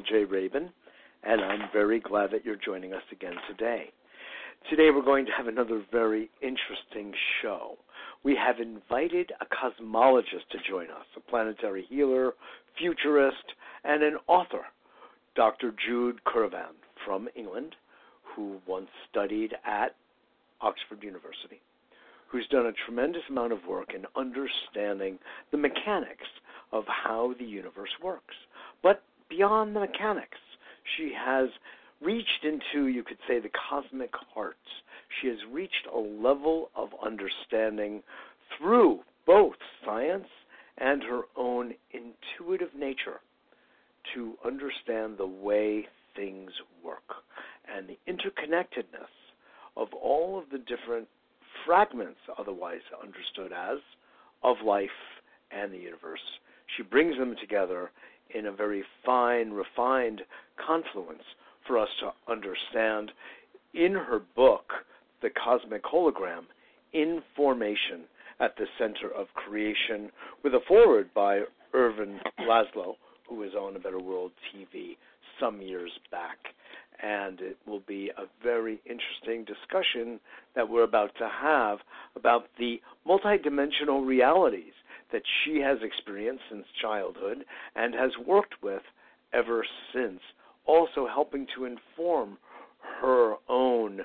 J. Rabin, and I'm very glad that you're joining us again today. Today we're going to have another very interesting show. We have invited a cosmologist to join us, a planetary healer, futurist, and an author, Dr. Jude Currivan from England, who once studied at Oxford University who's done a tremendous amount of work in understanding the mechanics of how the universe works. But beyond the mechanics, she has reached into, you could say, the cosmic hearts. She has reached a level of understanding through both science and her own intuitive nature to understand the way things work and the interconnectedness of all of the different fragments, otherwise understood as, of life and the universe. She brings them together in a very fine, refined confluence for us to understand. In her book, The Cosmic Hologram, Information at the Center of Creation, with a foreword by Ervin Laszlo, who was on A Better World TV some years back and it will be a very interesting discussion that we're about to have about the multidimensional realities that she has experienced since childhood and has worked with ever since, also helping to inform her own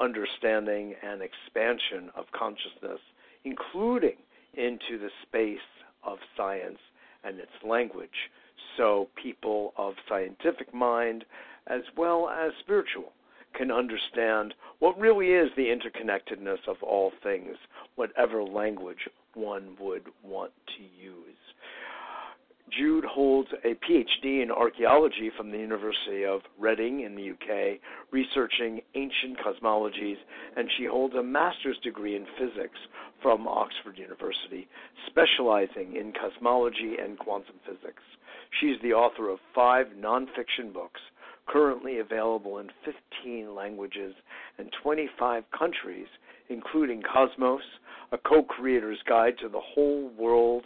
understanding and expansion of consciousness, including into the space of science and its language. So, people of scientific mind, as well as spiritual can understand what really is the interconnectedness of all things, whatever language one would want to use. Jude holds a PhD in archaeology from the University of Reading in the UK, researching ancient cosmologies, and she holds a master's degree in physics from Oxford University, specializing in cosmology and quantum physics. She's the author of five nonfiction books currently available in 15 languages and 25 countries, including Cosmos, a co creator's guide to the whole world,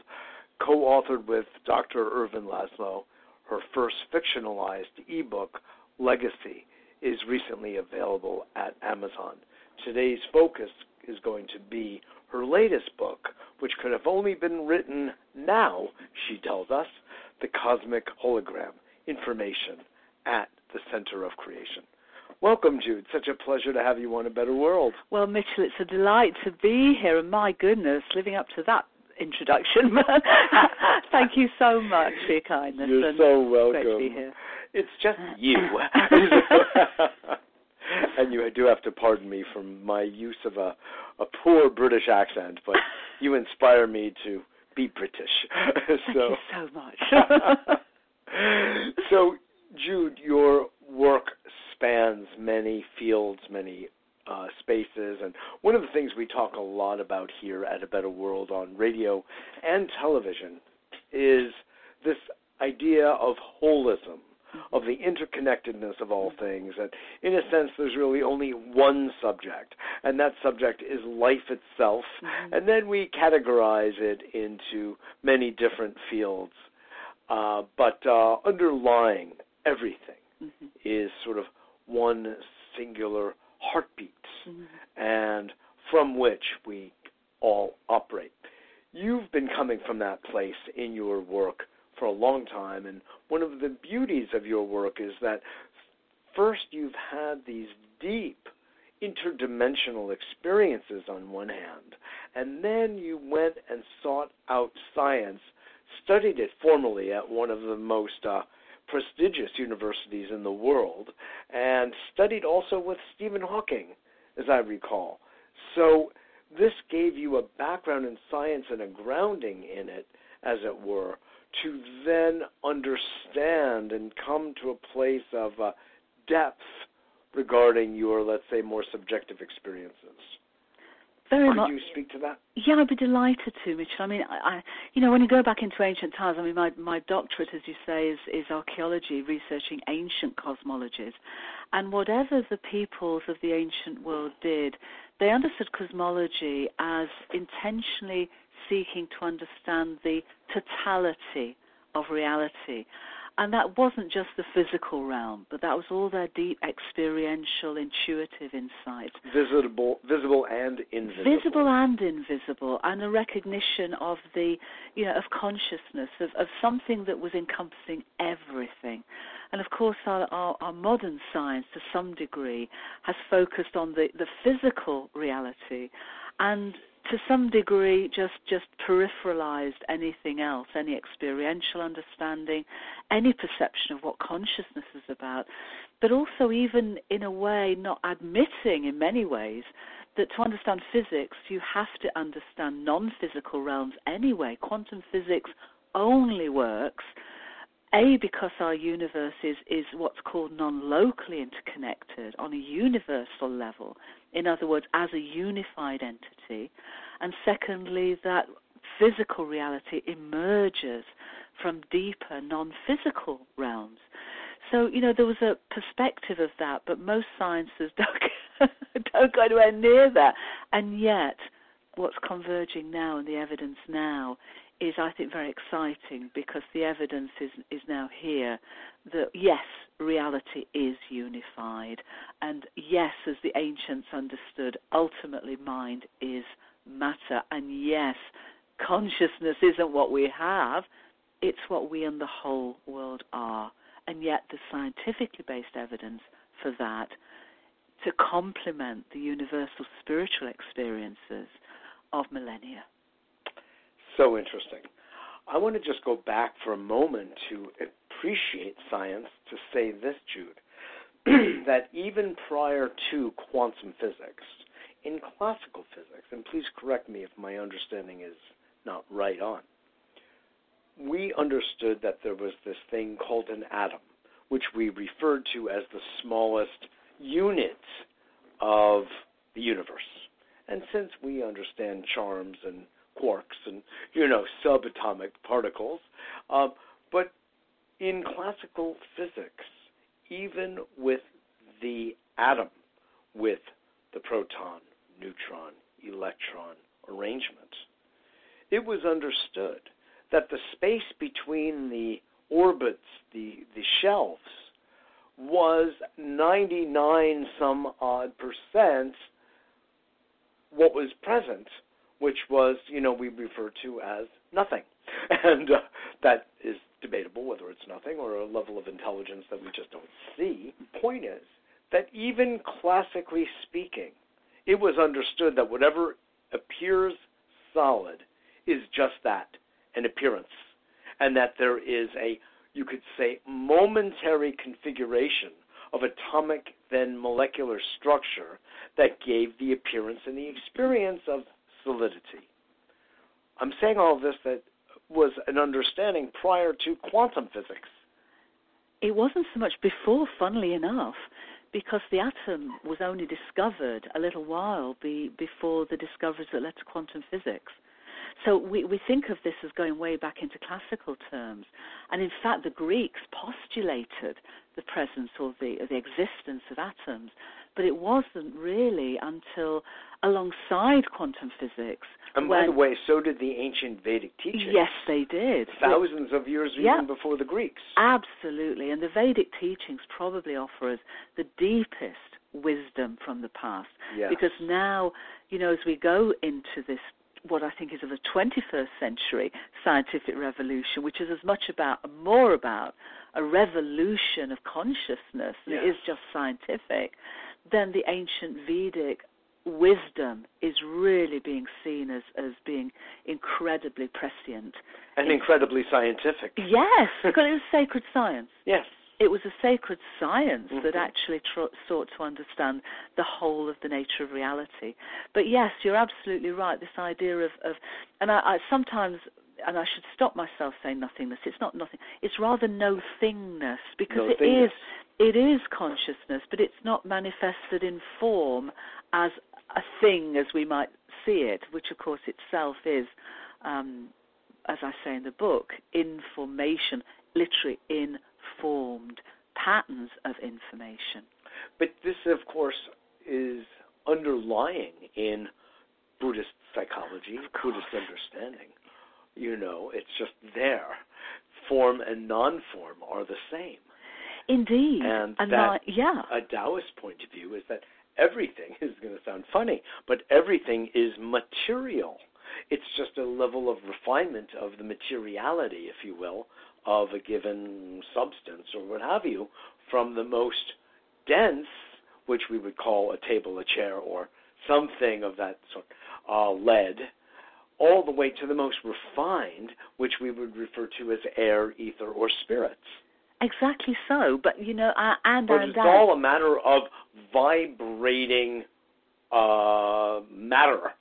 co authored with Dr. Ervin Laszlo. Her first fictionalized ebook, Legacy, is recently available at Amazon. Today's focus is going to be her latest book, which could have only been written now, she tells us, The Cosmic Hologram Information at the center of creation. Welcome, Jude. Such a pleasure to have you on A Better World. Well, Mitchell, it's a delight to be here, and my goodness, living up to that introduction. Thank you so much for your kindness. You're so welcome. Great to be here. It's just uh, you. and you do have to pardon me for my use of a, a poor British accent, but you inspire me to be British. Thank so, you so much. so Jude, your work spans many fields, many uh, spaces, and one of the things we talk a lot about here at A Better World on radio and television is this idea of holism, of the interconnectedness of all things. And in a sense, there's really only one subject, and that subject is life itself. Mm-hmm. And then we categorize it into many different fields. Uh, but uh, underlying everything mm-hmm. is sort of one singular heartbeat, mm-hmm. and from which we all operate. You've been coming from that place in your work for a long time, and one of the beauties of your work is that first you've had these deep interdimensional experiences on one hand, and then you went and sought out science, studied it formally at one of the most uh, prestigious universities in the world, and studied also with Stephen Hawking, as I recall. So this gave you a background in science and a grounding in it, as it were, to then understand and come to a place of uh, depth regarding your, let's say, more subjective experiences. Very Could much. you speak to that? Yeah, I'd be delighted to, Mitchell. I mean, I, I, you know, when you go back into ancient times, I mean, my my doctorate, as you say, is is archaeology, researching ancient cosmologies, and whatever the peoples of the ancient world did, they understood cosmology as intentionally seeking to understand the totality of reality. And that wasn't just the physical realm, but that was all their deep experiential, intuitive insight. Visible, visible and invisible. Visible and invisible, and a recognition of the, you know, of consciousness, of, of something that was encompassing everything. And of course, our, our, our modern science, to some degree, has focused on the, the physical reality and to some degree just just peripheralized anything else any experiential understanding any perception of what consciousness is about but also even in a way not admitting in many ways that to understand physics you have to understand non-physical realms anyway. Quantum physics only works a, because our universe is, is what's called non locally interconnected on a universal level, in other words, as a unified entity. And secondly, that physical reality emerges from deeper non physical realms. So, you know, there was a perspective of that, but most sciences don't, don't go anywhere near that. And yet, what's converging now and the evidence now is, I think, very exciting because the evidence is, is now here that yes, reality is unified, and yes, as the ancients understood, ultimately mind is matter, and yes, consciousness isn't what we have, it's what we and the whole world are. And yet, the scientifically based evidence for that to complement the universal spiritual experiences of millennia so interesting. I want to just go back for a moment to appreciate science to say this, Jude, that even prior to quantum physics, in classical physics, and please correct me if my understanding is not right on, we understood that there was this thing called an atom, which we referred to as the smallest unit of the universe. And since we understand charms and quarks and you know subatomic particles. Um, but in classical physics, even with the atom, with the proton, neutron, electron arrangement, it was understood that the space between the orbits, the, the shelves, was 99 some odd percent what was present which was, you know, we refer to as nothing. And uh, that is debatable whether it's nothing or a level of intelligence that we just don't see. Point is that even classically speaking, it was understood that whatever appears solid is just that an appearance. And that there is a, you could say, momentary configuration of atomic, then molecular structure that gave the appearance and the experience of solidity. I'm saying all this that was an understanding prior to quantum physics. It wasn't so much before, funnily enough, because the atom was only discovered a little while be, before the discoveries that led to quantum physics. So we, we think of this as going way back into classical terms. And in fact, the Greeks postulated the presence or the, or the existence of atoms but it wasn't really until alongside quantum physics. And when, by the way, so did the ancient Vedic teachings. Yes, they did. Thousands of years yeah, even before the Greeks. Absolutely. And the Vedic teachings probably offer us the deepest wisdom from the past. Yes. Because now, you know, as we go into this what I think is of a 21st century scientific revolution, which is as much about, more about a revolution of consciousness than yes. it is just scientific then the ancient Vedic wisdom is really being seen as, as being incredibly prescient. And incredibly scientific. Yes, because it was sacred science. Yes. It was a sacred science mm-hmm. that actually tr- sought to understand the whole of the nature of reality. But yes, you're absolutely right. This idea of, of and I, I sometimes and I should stop myself saying nothingness. It's not nothing. It's rather no thingness because no it thingness. is it is consciousness, but it's not manifested in form as a thing as we might see it, which of course itself is, um, as I say in the book, information, literally informed patterns of information. But this, of course, is underlying in Buddhist psychology, Buddhist understanding. You know, it's just there form and non-form are the same. Indeed. And, and that, my, yeah. a Taoist point of view is that everything is going to sound funny, but everything is material. It's just a level of refinement of the materiality, if you will, of a given substance or what have you, from the most dense, which we would call a table, a chair, or something of that sort, uh, lead, all the way to the most refined, which we would refer to as air, ether, or spirits. Exactly so, but you know, uh, and but and it's and, all a matter of vibrating uh, matter.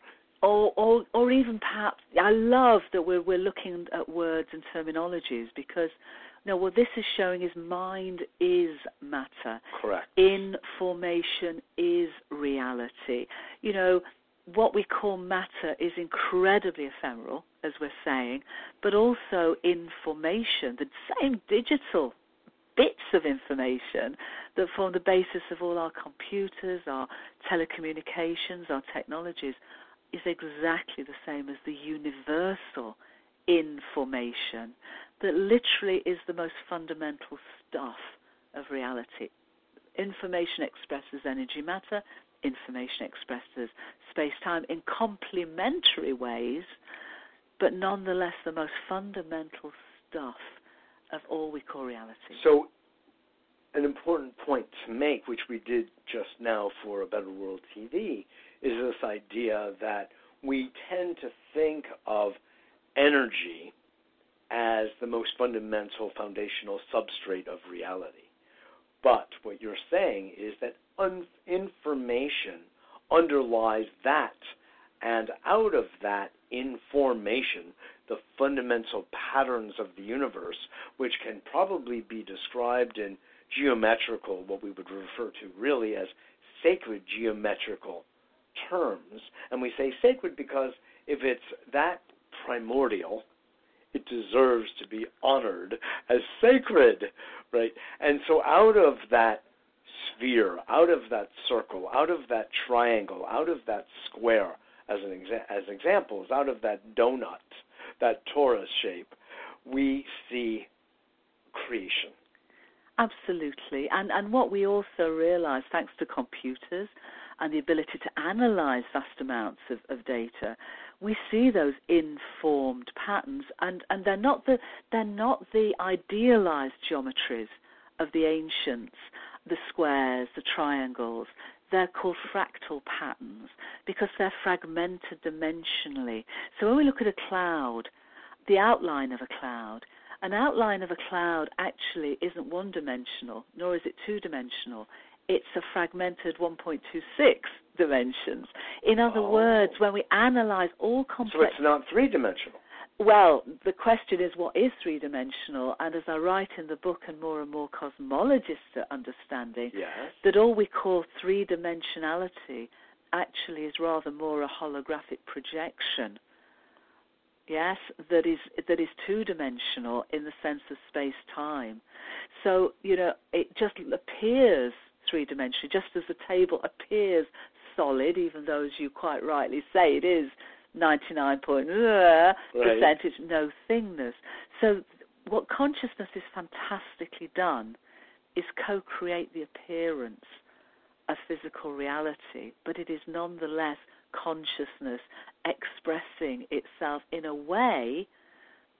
or, or or even perhaps I love that we're we're looking at words and terminologies because no, what this is showing is mind is matter. Correct. Information is reality. You know, what we call matter is incredibly ephemeral, as we're saying, but also information, the same digital bits of information that form the basis of all our computers, our telecommunications, our technologies, is exactly the same as the universal information that literally is the most fundamental stuff of reality. Information expresses energy matter, information expresses space time in complementary ways, but nonetheless the most fundamental stuff of all we call reality. So, an important point to make, which we did just now for A Better World TV, is this idea that we tend to think of energy as the most fundamental foundational substrate of reality. But what you're saying is that un- information underlies that, and out of that information, the fundamental patterns of the universe, which can probably be described in geometrical, what we would refer to really as sacred geometrical terms. And we say sacred because if it's that primordial, it deserves to be honored as sacred, right? And so out of that sphere, out of that circle, out of that triangle, out of that square, as an exa- as examples, out of that donut, that torus shape, we see creation. Absolutely. And and what we also realize thanks to computers and the ability to analyze vast amounts of, of data, we see those informed patterns and, and they're not the they're not the idealized geometries of the ancients, the squares, the triangles. They're called fractal patterns because they're fragmented dimensionally. So when we look at a cloud, the outline of a cloud, an outline of a cloud actually isn't one dimensional, nor is it two dimensional. It's a fragmented 1.26 dimensions. In other Oh. words, when we analyze all complex. So it's not three dimensional. Well, the question is what is three dimensional? And as I write in the book, and more and more cosmologists are understanding, Yes. that all we call three dimensionality actually is rather more a holographic projection. Yes, that is that is two dimensional in the sense of space time. So, you know, it just appears three dimensional, just as the table appears solid, even though as you quite rightly say it is ninety nine point uh, percentage no thingness. So what consciousness is fantastically done is co-create the appearance of physical reality, but it is nonetheless consciousness expressing itself in a way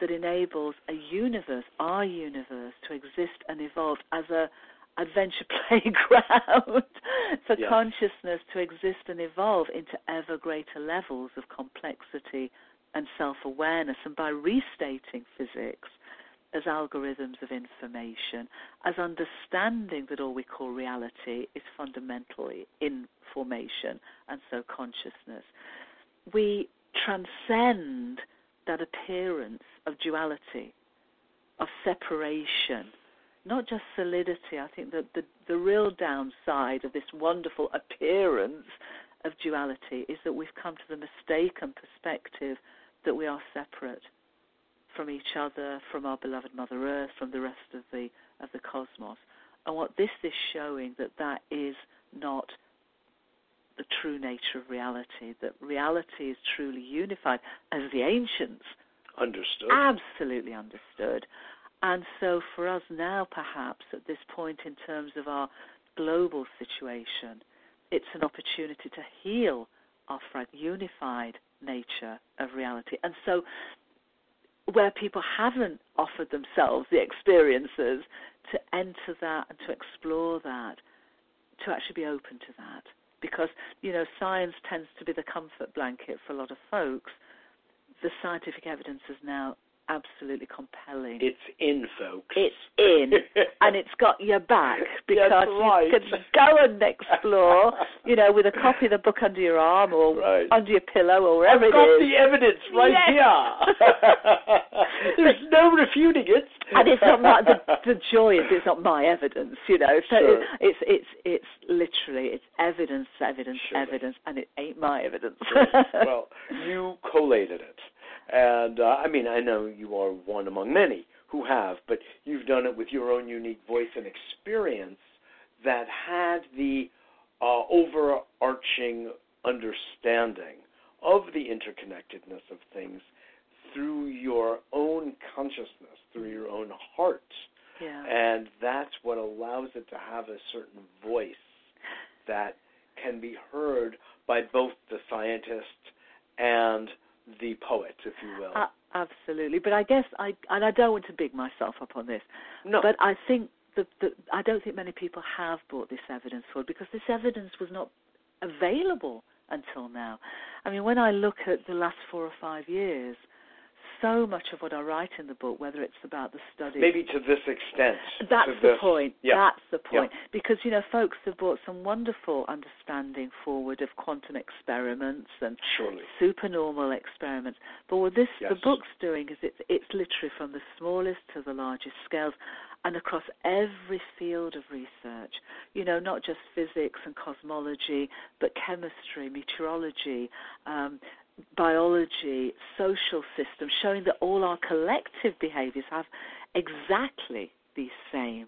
that enables a universe, our universe, to exist and evolve as a adventure playground for Yes. consciousness to exist and evolve into ever greater levels of complexity and self-awareness. And by restating physics as algorithms of information, as understanding that all we call reality is fundamentally information and so consciousness, we transcend that appearance of duality, of separation, not just solidity. I think that the, the real downside of this wonderful appearance of duality is that we've come to the mistaken perspective that we are separate from each other, from our beloved Mother Earth, from the rest of the of the cosmos. And what this is showing that that is not the true nature of reality. That reality is truly unified, as the ancients Understood. absolutely understood. And so, for us now, perhaps at this point in terms of our global situation, it's an opportunity to heal our unified nature of reality. And so, where people haven't offered themselves the experiences to enter that and to explore that, to actually be open to that. Because, you know, science tends to be the comfort blanket for a lot of folks. The scientific evidence is now absolutely compelling. It's in, folks. It's in, and it's got your back because right. you can go and explore, you know, with a copy of the book under your arm or right. under your pillow or wherever I've got is. the evidence right Yes. here. There's no refuting it. and it's not my, the, the joy is it's not my evidence, you know. So Sure. it, it's it's it's literally it's evidence, evidence, Surely. evidence, and it ain't my evidence. well, you collated it. And uh, I mean, I know you are one among many who have, but you've done it with your own unique voice and experience that had the uh, overarching understanding of the interconnectedness of things through your own consciousness, through your own heart. yeah. And that's what allows it to have a certain voice that can be heard by both the scientist and the poet, if you will. Uh, absolutely, but I guess I and I don't want to big myself up on this, no, but I think that the, I don't think many people have brought this evidence forward because this evidence was not available until now. I mean, when I look at the last four or five years, so much of what I write in the book, whether it's about the study, maybe to this extent. that's the this, point. Yeah. That's the point. Because you know, folks have brought some wonderful understanding forward of quantum experiments and surely. supernormal experiments. But what this Yes. the book's doing is it's it's literally from the smallest to the largest scales and across every field of research. You know, not just physics and cosmology, but chemistry, meteorology, um, biology, social systems, showing that all our collective behaviors have exactly the same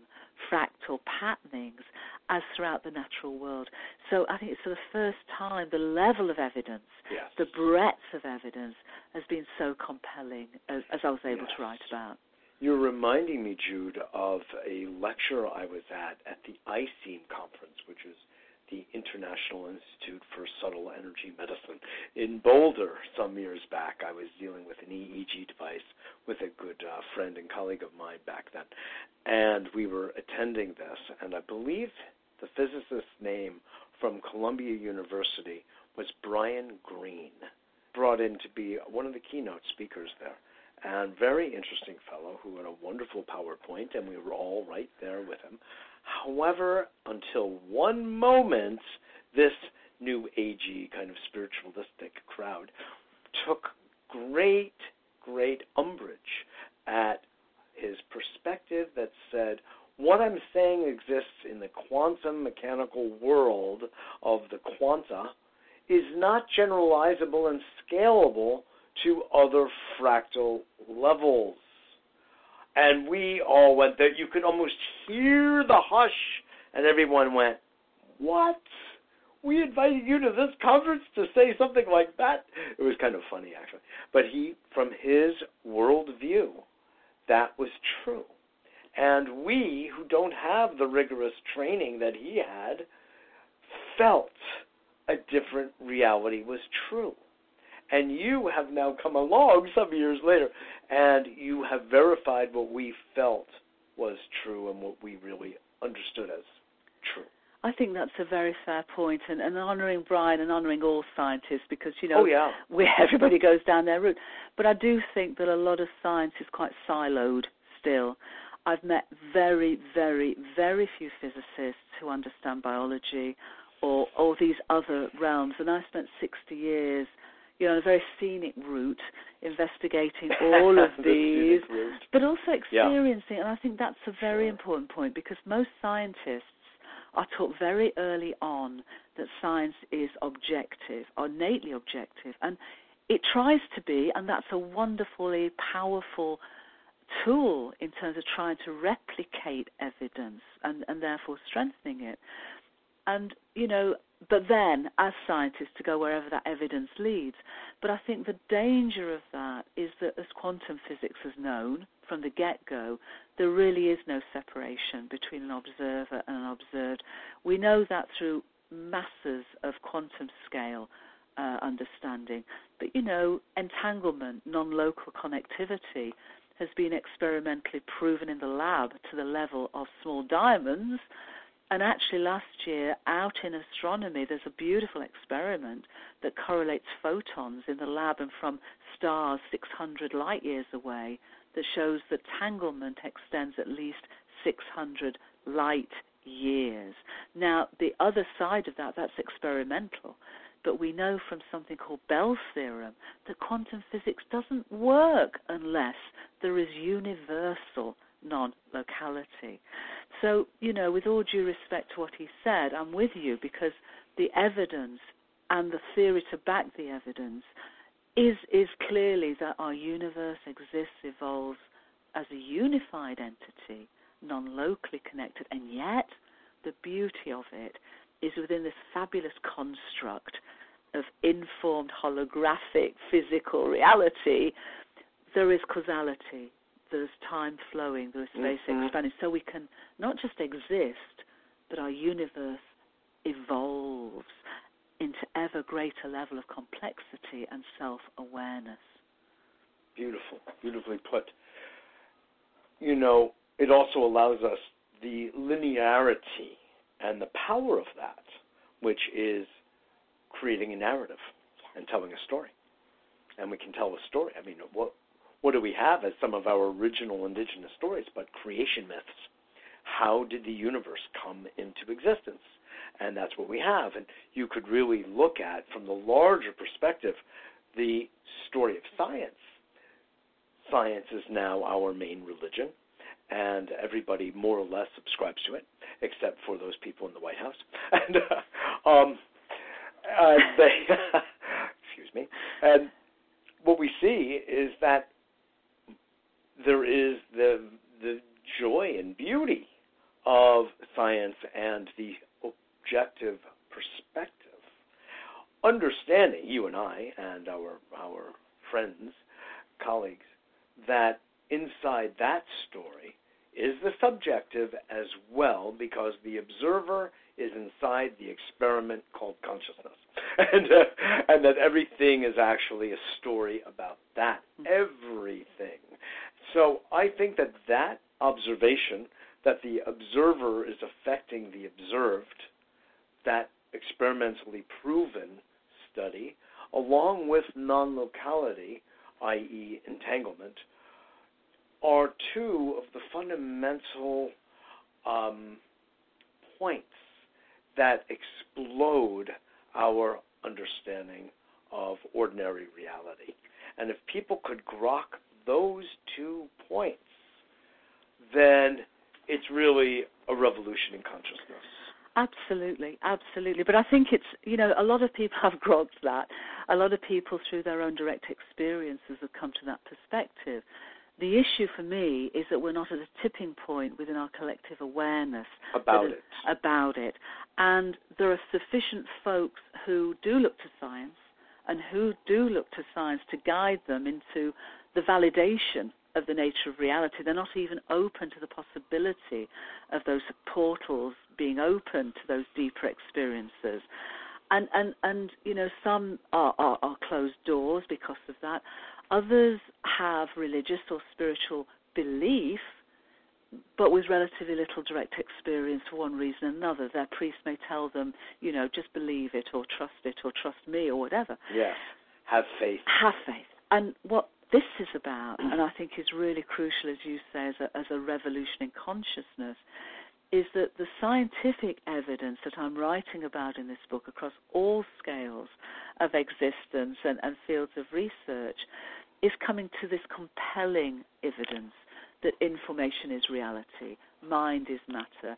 fractal patternings as throughout the natural world. So I think it's for the first time the level of evidence, Yes. the breadth of evidence has been so compelling as, as I was able Yes. to write about. You're reminding me, Jude, of a lecture I was at at the ICEAM conference, which is the International Institute for Subtle Energy Medicine in Boulder some years back. I was dealing with an EEG device with a good uh, friend and colleague of mine back then. And we were attending this, and I believe the physicist's name from Columbia University was Brian Greene, brought in to be one of the keynote speakers there and very interesting fellow who had a wonderful PowerPoint, and we were all right there with him. However, until one moment, this new agey kind of spiritualistic crowd took great, great umbrage at his perspective that said, what I'm saying exists in the quantum mechanical world of the quanta is not generalizable and scalable to other fractal levels. And we all went there. You could almost hear the hush, and everyone went, What? We invited you to this conference to say something like that? It was kind of funny, actually. But he, from his worldview, that was true. And we, who don't have the rigorous training that he had, felt a different reality was true. And you have now come along some years later, and you have verified what we felt was true and what we really understood as true. I think that's a very fair point, and, and honouring Brian and honouring all scientists because you know oh yeah, where everybody goes down their route. But I do think that a lot of science is quite siloed still. I've met very, very, very few physicists who understand biology or all these other realms, and I spent 60 years, you know, a very scenic route investigating all of these, route. but also Yeah. experiencing. And I think that's a very Sure. important point because most scientists are taught very early on that science is objective, innately objective, and it tries to be, and that's a wonderfully powerful tool in terms of trying to replicate evidence and, and therefore strengthening it. And, you know, but then as scientists to go wherever that evidence leads. But I think the danger of that is that as quantum physics has known from the get go, there really is no separation between an observer and an observed. We know that through masses of quantum scale uh, understanding. But you know, entanglement, non local connectivity, has been experimentally proven in the lab to the level of small diamonds. And actually, last year, out in astronomy, there's a beautiful experiment that correlates photons in the lab and from stars 600 light years away that shows that tanglement extends at least 600 light years. Now, the other side of that, that's experimental. But we know from something called Bell's theorem that quantum physics doesn't work unless there is universal non locality. So, you know, with all due respect to what he said, I'm with you because the evidence and the theory to back the evidence is is clearly that our universe exists, evolves as a unified entity, non locally connected, and yet the beauty of it is within this fabulous construct of informed holographic physical reality, there is causality, there is time flowing, there is space mm-hmm. expanding. So we can not just exist, but our universe evolves into ever greater level of complexity and self awareness. Beautiful, beautifully put. You know, it also allows us the linearity and the power of that, which is creating a narrative and telling a story. And we can tell a story. I mean, what what do we have as some of our original indigenous stories but creation myths? How did the universe come into existence? And that's what we have. And you could really look at, from the larger perspective, the story of science. Science is now our main religion and everybody more or less subscribes to it, except for those people in the White House. And uh, um, uh, they, excuse me, and what we see is that there is the the joy and beauty of science and the objective perspective. Understanding you and I and our our friends, colleagues, that inside that story is the subjective as well because the observer is inside the experiment called consciousness. And uh, and that everything is actually a story about that. Everything so i think that that observation that the observer is affecting the observed that experimentally proven study along with non-locality i.e. entanglement are two of the fundamental um, points that explode our understanding of ordinary reality. And if people could grok those two points, then it's really a revolution in consciousness. Absolutely, absolutely. But I think it's, you know, a lot of people have grokked that. A lot of people, through their own direct experiences, have come to that perspective. The issue for me is that we're not at a tipping point within our collective awareness about it. About it. And there are sufficient folks who do look to science and who do look to science to guide them into the validation of the nature of reality. They're not even open to the possibility of those portals being open to those deeper experiences. And and and you know some are, are, are closed doors because of that. Others have religious or spiritual belief, but with relatively little direct experience for one reason or another. Their priest may tell them, you know, just believe it or trust it or trust me or whatever. Yes. Have faith. Have faith. And what this is about, and I think is really crucial, as you say, as a, as a revolution in consciousness, is that the scientific evidence that I'm writing about in this book across all scales of existence and, and fields of research is coming to this compelling evidence that information is reality, mind is matter,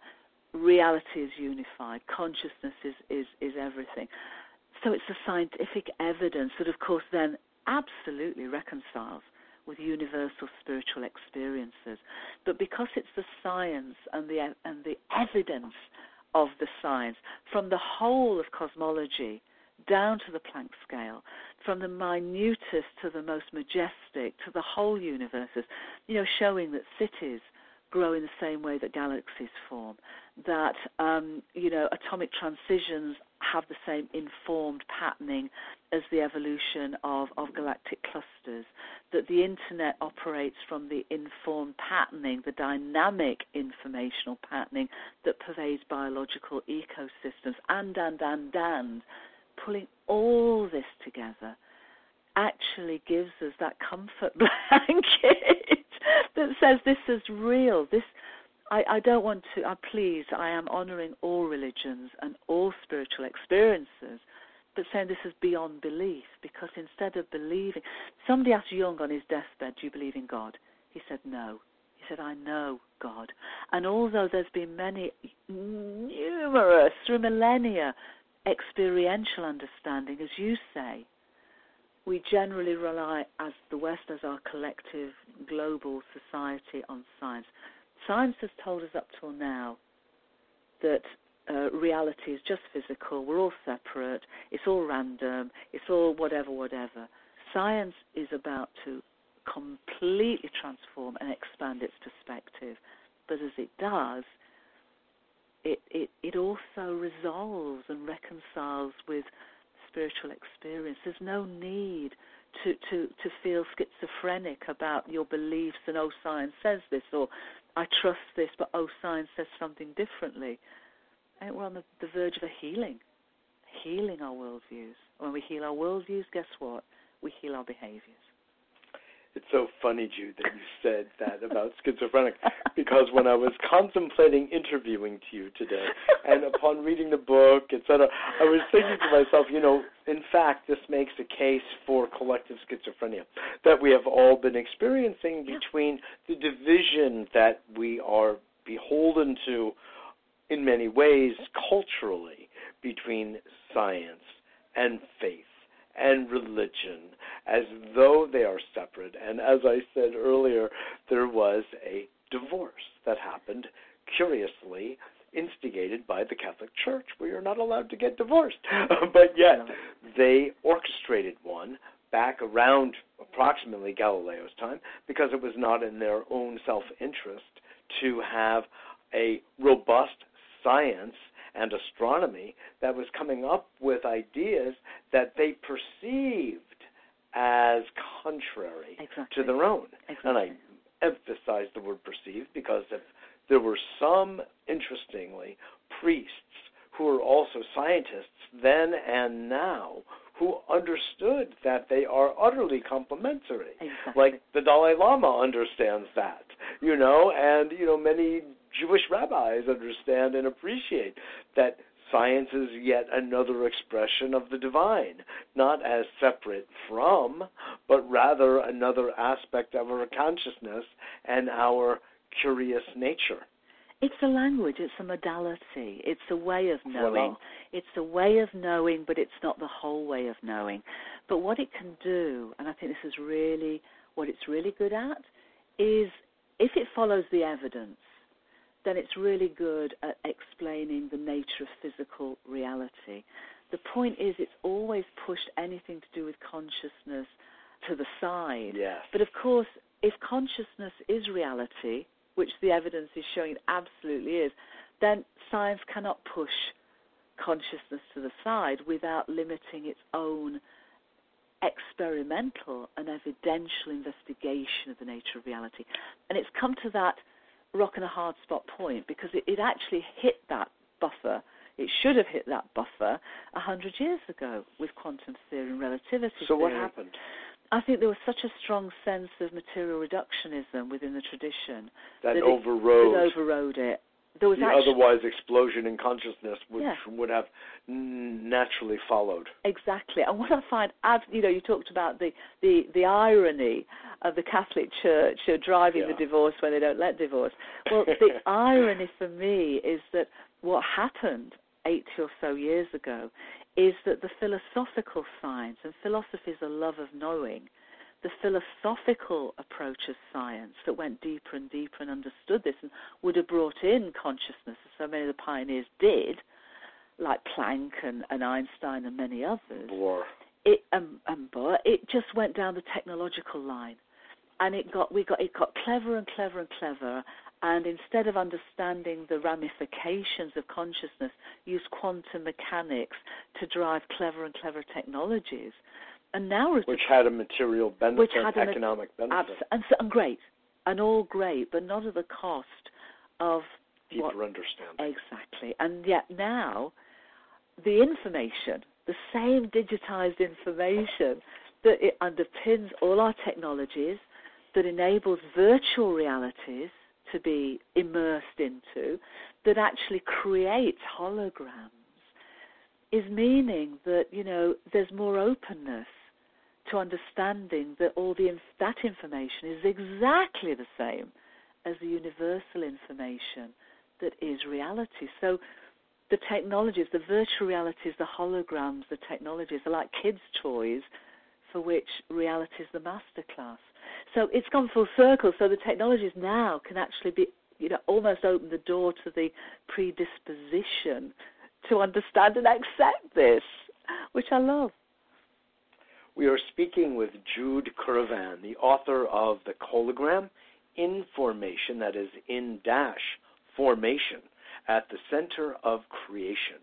reality is unified, consciousness is, is, is everything. So it's the scientific evidence that, of course, then absolutely reconciles with universal spiritual experiences. But because it's the science and the and the evidence of the science from the whole of cosmology down to the Planck scale, from the minutest to the most majestic to the whole universes, you know, showing that cities grow in the same way that galaxies form, that um, you know atomic transitions have the same informed patterning as the evolution of, of galactic clusters, that the internet operates from the informed patterning, the dynamic informational patterning that pervades biological ecosystems, and, and, and, and, pulling all this together actually gives us that comfort blanket that says this is real. This I, I don't want to. I please. I am honouring all religions and all spiritual experiences, but saying this is beyond belief because instead of believing, somebody asked Jung on his deathbed, "Do you believe in God?" He said, "No." He said, "I know God." And although there's been many, numerous through millennia, experiential understanding, as you say, we generally rely, as the West, as our collective global society, on science. Science has told us up till now that uh, reality is just physical, we're all separate, it's all random, it's all whatever, whatever. Science is about to completely transform and expand its perspective. But as it does, it, it, it also resolves and reconciles with spiritual experience. There's no need to, to, to feel schizophrenic about your beliefs and, oh, science says this, or I trust this, but oh, science says something differently. And we're on the, the verge of a healing, healing our worldviews. When we heal our worldviews, guess what? We heal our behaviors. It's so funny, Jude, that you said that about schizophrenic, because when I was contemplating interviewing to you today, and upon reading the book, etc., I was thinking to myself, you know, in fact, this makes a case for collective schizophrenia that we have all been experiencing between the division that we are beholden to, in many ways, culturally, between science and faith and religion as though they are separate. And as I said earlier, there was a divorce that happened, curiously, instigated by the Catholic Church, where you're not allowed to get divorced. but yet, they orchestrated one back around approximately Galileo's time because it was not in their own self interest to have a robust science and astronomy that was coming up with ideas that they perceived as contrary exactly. to their own. Exactly. And I emphasize the word perceived because if there were some, interestingly, priests who were also scientists then and now who understood that they are utterly complementary. Exactly. Like the Dalai Lama understands that, you know, and you know many Jewish rabbis understand and appreciate that science is yet another expression of the divine, not as separate from, but rather another aspect of our consciousness and our curious nature. It's a language, it's a modality, it's a way of knowing. Voilà. It's a way of knowing, but it's not the whole way of knowing. But what it can do, and I think this is really what it's really good at, is if it follows the evidence, then it's really good at explaining the nature of physical reality. The point is, it's always pushed anything to do with consciousness to the side. Yes. But of course, if consciousness is reality, which the evidence is showing it absolutely is, then science cannot push consciousness to the side without limiting its own experimental and evidential investigation of the nature of reality. And it's come to that rock and a hard spot point because it, it actually hit that buffer. It should have hit that buffer a hundred years ago with quantum theory and relativity So theory. what happened? I think there was such a strong sense of material reductionism within the tradition That, it- overrode that overrode it. There was the actually, otherwise explosion in consciousness, which Yeah. would have naturally followed. Exactly, and what I find, you know, you talked about the the, the irony of the Catholic Church driving the divorce when they don't let divorce. Well, the irony for me is that what happened 80 or so years ago is that the philosophical science and philosophy is a love of knowing. The philosophical approach of science that went deeper and deeper and understood this and would have brought in consciousness, as so many of the pioneers did, like Planck and, and Einstein and many others, Bohr. it um, and Bohr, it just went down the technological line, and it got we got it got clever and clever and clever. And instead of understanding the ramifications of consciousness, used quantum mechanics to drive clever and clever technologies. And now Which had a material benefit, Which had an- economic benefit, abs- and, so, and great, and all great, but not at the cost of deeper what understanding. Exactly. And yet now, the information, the same digitized information that it underpins all our technologies, that enables virtual realities to be immersed into, that actually creates holograms, is meaning that, you know, there's more openness to understanding that all the that information is exactly the same as the universal information that is reality. So the technologies, the virtual realities, the holograms, the technologies are like kids' toys for which reality is the masterclass. So it's gone full circle. So the technologies now can actually be, you know, almost open the door to the predisposition to understand and accept this, which I love. We are speaking with Jude Currivan, the author of The Hologram Information, that is in dash formation, at the center of creation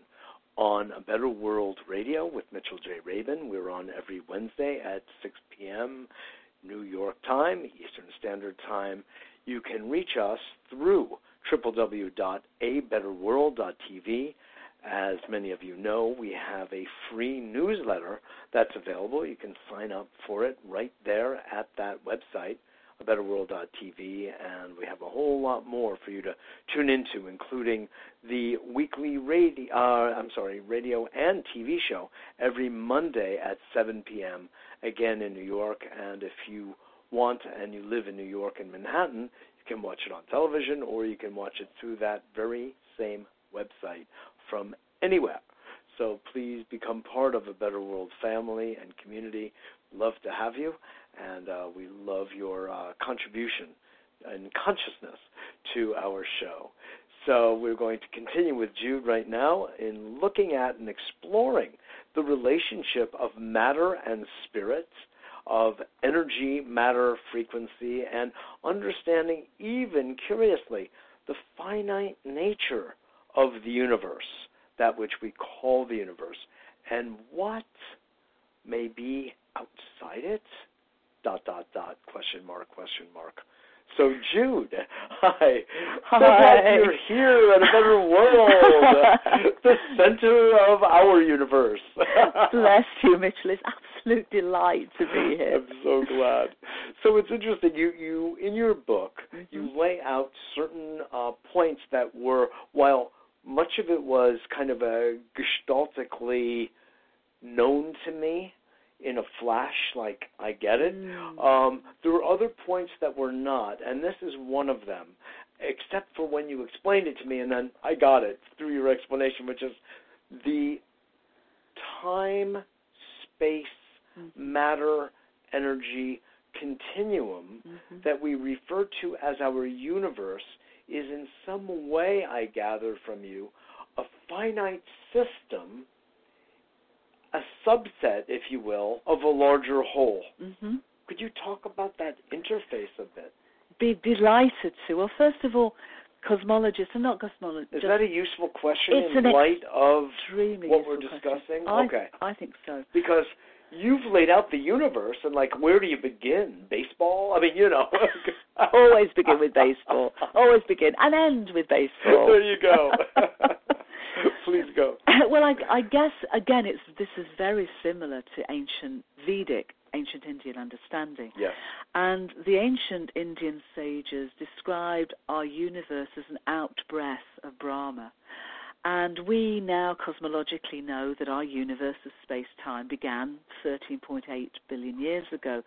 on A Better World Radio with Mitchell J. Rabin. We're on every Wednesday at 6 p.m. New York time, Eastern Standard Time. You can reach us through www.abetterworld.tv. As many of you know, we have a free newsletter that's available. You can sign up for it right there at that website, abetterworld.tv, and we have a whole lot more for you to tune into, including the weekly radio, uh, I'm sorry, radio and TV show every Monday at 7 p.m. again in New York. And if you want and you live in New York and Manhattan, you can watch it on television or you can watch it through that very same website from anywhere. So please become part of a Better World family and community. Love to have you, and uh, we love your uh, contribution and consciousness to our show. So we're going to continue with Jude right now in looking at and exploring the relationship of matter and spirit, of energy, matter, frequency, and understanding, even curiously, the finite nature of the universe, that which we call the universe, and what may be outside it? Dot dot dot question mark question mark. So Jude, hi. Hi. You're here at a better world, the center of our universe. Bless you, Mitchell. It's absolute delight to be here. I'm so glad. So it's interesting. You you in your book you Mhm. lay out certain uh, points that were while much of it was kind of a gestaltically known to me in a flash, like I get it. Mm. Um, there were other points that were not, and this is one of them. Except for when you explained it to me, and then I got it through your explanation, which is the time, space, Mhm. matter, energy continuum Mhm. that we refer to as our universe is in some way, I gather from you, a finite system, a subset, if you will, of a larger whole. Mhm. Could you talk about that interface a bit? Be delighted to. Well, first of all, cosmologists are not cosmologists. Is that a useful question in light of what we're discussing? I, Okay. I think so. because you've laid out the universe and like where do you begin? Baseball? I mean, you know. Always begin with baseball. Always begin and end with baseball. There you go. Please go. well, I, I guess again, it's this is very similar to ancient Vedic, ancient Indian understanding. Yes. And the ancient Indian sages described our universe as an outbreath of Brahma. And we now cosmologically know that our universe of space time began 13.8 billion years ago.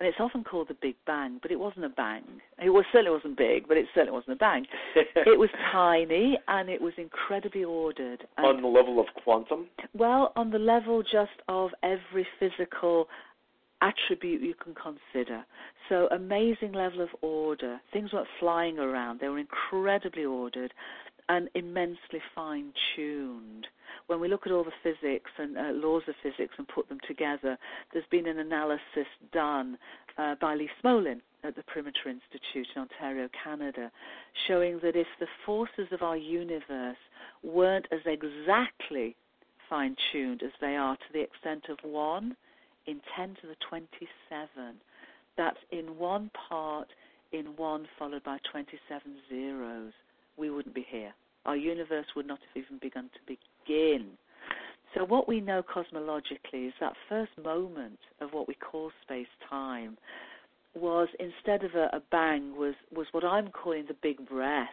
And it's often called the Big Bang, but it wasn't a bang. It was, certainly wasn't big, but it certainly wasn't a bang. it was tiny and it was incredibly ordered. On the level of quantum. well, on the level just of every physical attribute you can consider. So amazing level of order. Things weren't flying around. They were incredibly ordered and immensely fine tuned. When we look at all the physics and uh, laws of physics and put them together, there's been an analysis done uh, by Lee Smolin at the Perimeter Institute in Ontario, Canada, showing that if the forces of our universe weren't as exactly fine tuned as they are to the extent of 1 in 10 to the 27, that's in one part in 1 followed by 27 zeros, we wouldn't be here. Our universe would not have even begun to begin. So, what we know cosmologically is that first moment of what we call space time was instead of a, a bang was was what I'm calling the big breath,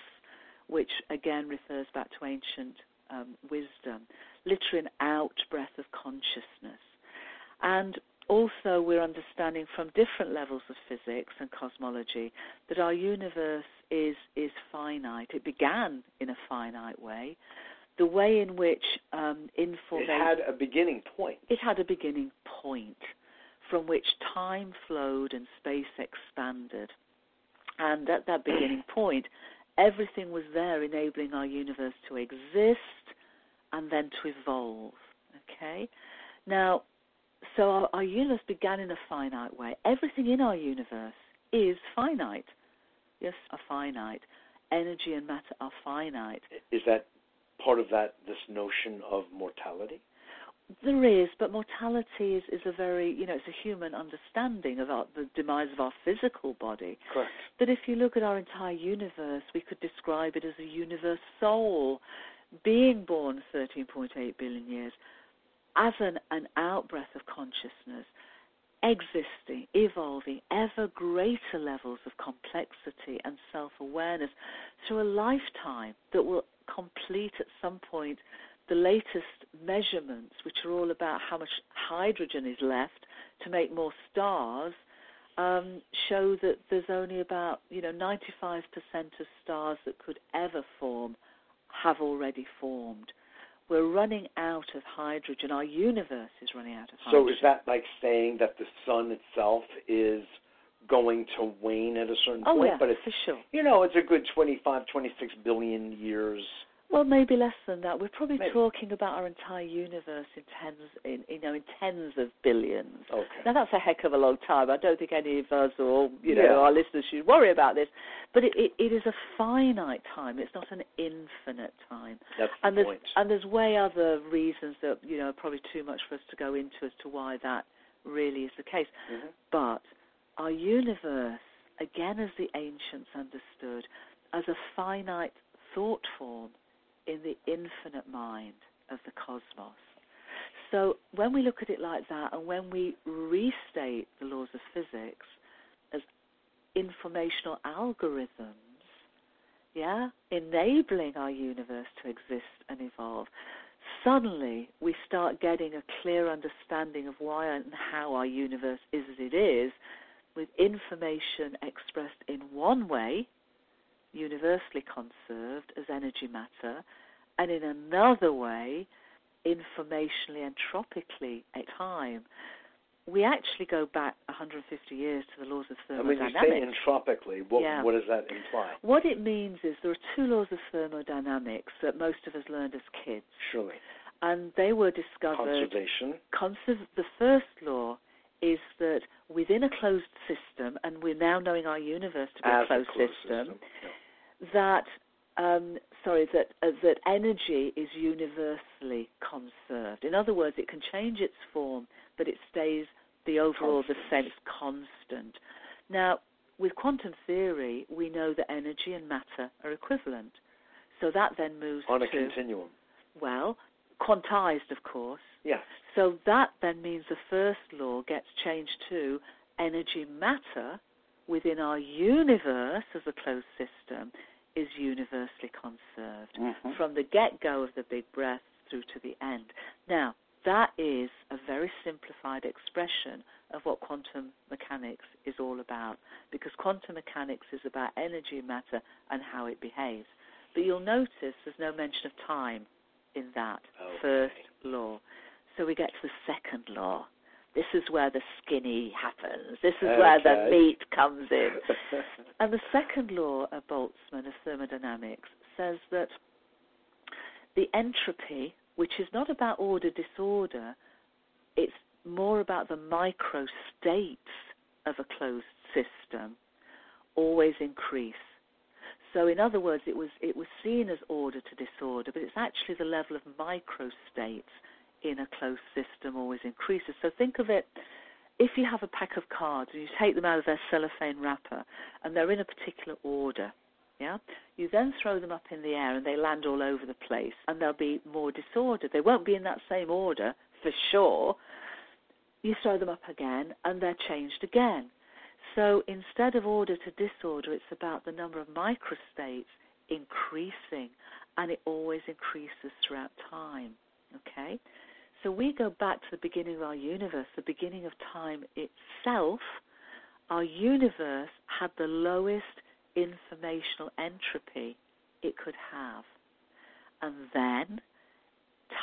which again refers back to ancient um, wisdom, literally an out breath of consciousness. And also, we're understanding from different levels of physics and cosmology that our universe is is finite. It began in a finite way. The way in which um, information it had a beginning point. It had a beginning point from which time flowed and space expanded. And at that beginning point, everything was there enabling our universe to exist and then to evolve. Okay? Now, so our, our universe began in a finite way. Everything in our universe is finite. Yes, are finite. Energy and matter are finite. Is that part of that this notion of mortality? There is, but mortality is, is a very, you know, it's a human understanding of our, the demise of our physical body. Correct. But if you look at our entire universe, we could describe it as a universe soul, being born 13.8 billion years, as an, an outbreath of consciousness, existing, evolving, ever greater levels of complexity and self awareness through a lifetime that will complete at some point the latest measurements, which are all about how much hydrogen is left to make more stars, um, show that there's only about you know 95% of stars that could ever form have already formed. We're running out of hydrogen. Our universe is running out of hydrogen. So is that like saying that the sun itself is going to wane at a certain oh, point? Yeah, but it's for sure. you know it's a good 25, 26 billion years well, maybe less than that. We're probably maybe. talking about our entire universe in tens, in you know, in tens of billions. Okay. Now that's a heck of a long time. I don't think any of us or you know yeah. our listeners should worry about this. But it, it, it is a finite time. It's not an infinite time. That's and the there's point. and there's way other reasons that you know are probably too much for us to go into as to why that really is the case. Mm-hmm. But our universe, again, as the ancients understood, as a finite thought form in the infinite mind of the cosmos. So when we look at it like that, and when we restate the laws of physics as informational algorithms, yeah, enabling our universe to exist and evolve, suddenly we start getting a clear understanding of why and how our universe is as it is, with information expressed in one way, universally conserved as energy matter, and in another way, informationally entropically at time. We actually go back 150 years to the laws of thermodynamics. I mean, you say entropically. What, yeah. what does that imply? What it means is there are two laws of thermodynamics that most of us learned as kids. Surely. And they were discovered. Conservation. Conserv- the first law is that within a closed system, and we're now knowing our universe to be As a closed, closed system, system. Yeah. that um, sorry that uh, that energy is universally conserved. In other words, it can change its form, but it stays the overall Constant. the sense constant. Now, with quantum theory, we know that energy and matter are equivalent. So that then moves On a to continuum. well, quantized, of course. Yes. So that then means the first law gets changed to energy matter within our universe as a closed system is universally conserved Mhm. from the get go of the big breath through to the end. Now, that is a very simplified expression of what quantum mechanics is all about because quantum mechanics is about energy, matter, and how it behaves. But you'll notice there's no mention of time in that Okay. first law. So we get to the second law. This is where the skinny happens. This is okay. where the meat comes in. and the second law of Boltzmann of thermodynamics says that the entropy, which is not about order disorder, it's more about the microstates of a closed system, always increase. So, in other words, it was it was seen as order to disorder, but it's actually the level of microstates in a closed system always increases. So, think of it if you have a pack of cards and you take them out of their cellophane wrapper and they're in a particular order, yeah, you then throw them up in the air and they land all over the place and they'll be more disordered. They won't be in that same order for sure. You throw them up again and they're changed again. So instead of order to disorder, it's about the number of microstates increasing, and it always increases throughout time. Okay? So we go back to the beginning of our universe, the beginning of time itself. Our universe had the lowest informational entropy it could have. And then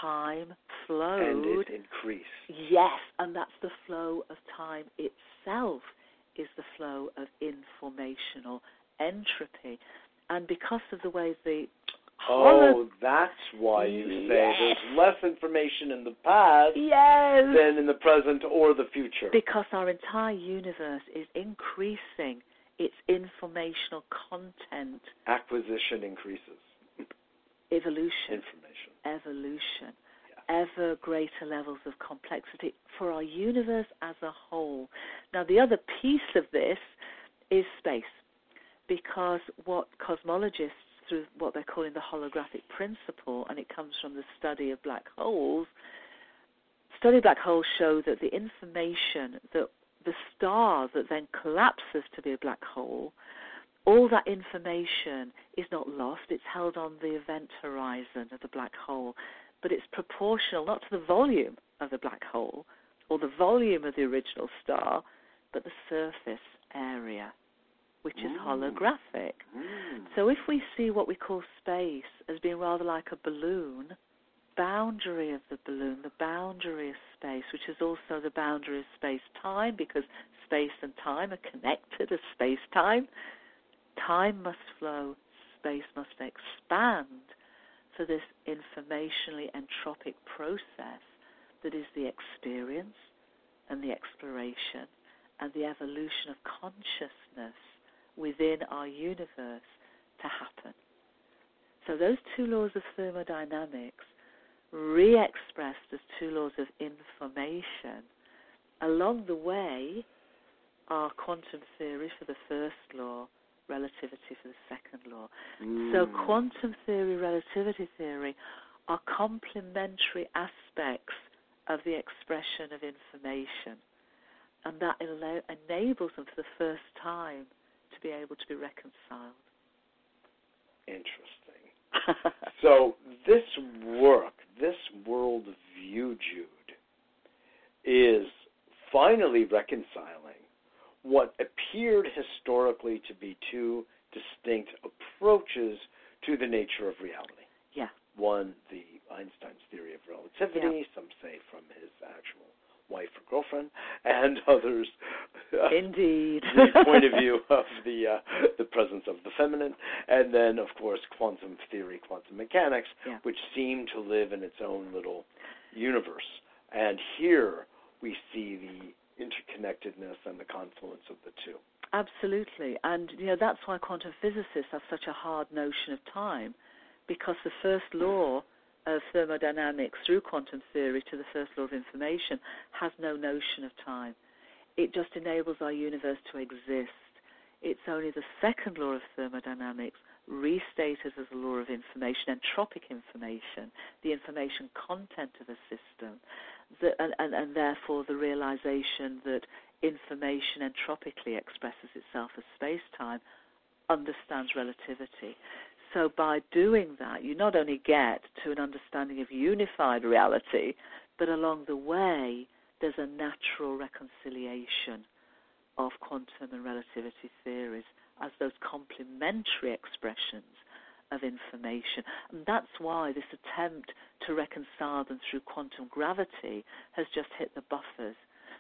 time flowed. And it increased. Yes, and that's the flow of time itself is the flow of informational entropy. And because of the way the Oh, that's why you say yes. there's less information in the past yes. than in the present or the future. Because our entire universe is increasing its informational content. Acquisition increases. Evolution. Information. Evolution. Ever greater levels of complexity for our universe as a whole. Now, the other piece of this is space, because what cosmologists through what they're calling the holographic principle, and it comes from the study of black holes. Study of black holes show that the information that the star that then collapses to be a black hole, all that information is not lost. It's held on the event horizon of the black hole, but it's proportional not to the volume of the black hole or the volume of the original star, but the surface area which is holographic. Mm. So if we see what we call space as being rather like a balloon, boundary of the balloon, the boundary of space, which is also the boundary of space time, because space and time are connected as space time. Time must flow, space must expand for this informationally entropic process that is the experience and the exploration and the evolution of consciousness within our universe to happen. So those two laws of thermodynamics, re expressed as two laws of information, along the way are quantum theory for the first law, relativity for the second law. Mm. So quantum theory, relativity theory are complementary aspects of the expression of information. And that enables them for the first time to be able to be reconciled. Interesting. so this work, this world view, Jude, is finally reconciling what appeared historically to be two distinct approaches to the nature of reality. Yeah. One, the Einstein's theory of relativity, Yeah. some say from his actual wife or girlfriend, and others uh, Indeed. the point of view of the uh, the presence of the feminine, and then of course quantum theory, quantum mechanics, Yeah. which seem to live in its own little universe. And here we see the interconnectedness and the confluence of the two. Absolutely. And you know that's why quantum physicists have such a hard notion of time because the first law of thermodynamics through quantum theory to the first law of information has no notion of time. It just enables our universe to exist. It's only the second law of thermodynamics, restated as a law of information, entropic information, the information content of a system, that, and, and, and therefore the realization that information entropically expresses itself as space time, understands relativity. So by doing that, you not only get to an understanding of unified reality, but along the way, there's a natural reconciliation of quantum and relativity theories as those complementary expressions of information. And that's why this attempt to reconcile them through quantum gravity has just hit the buffers.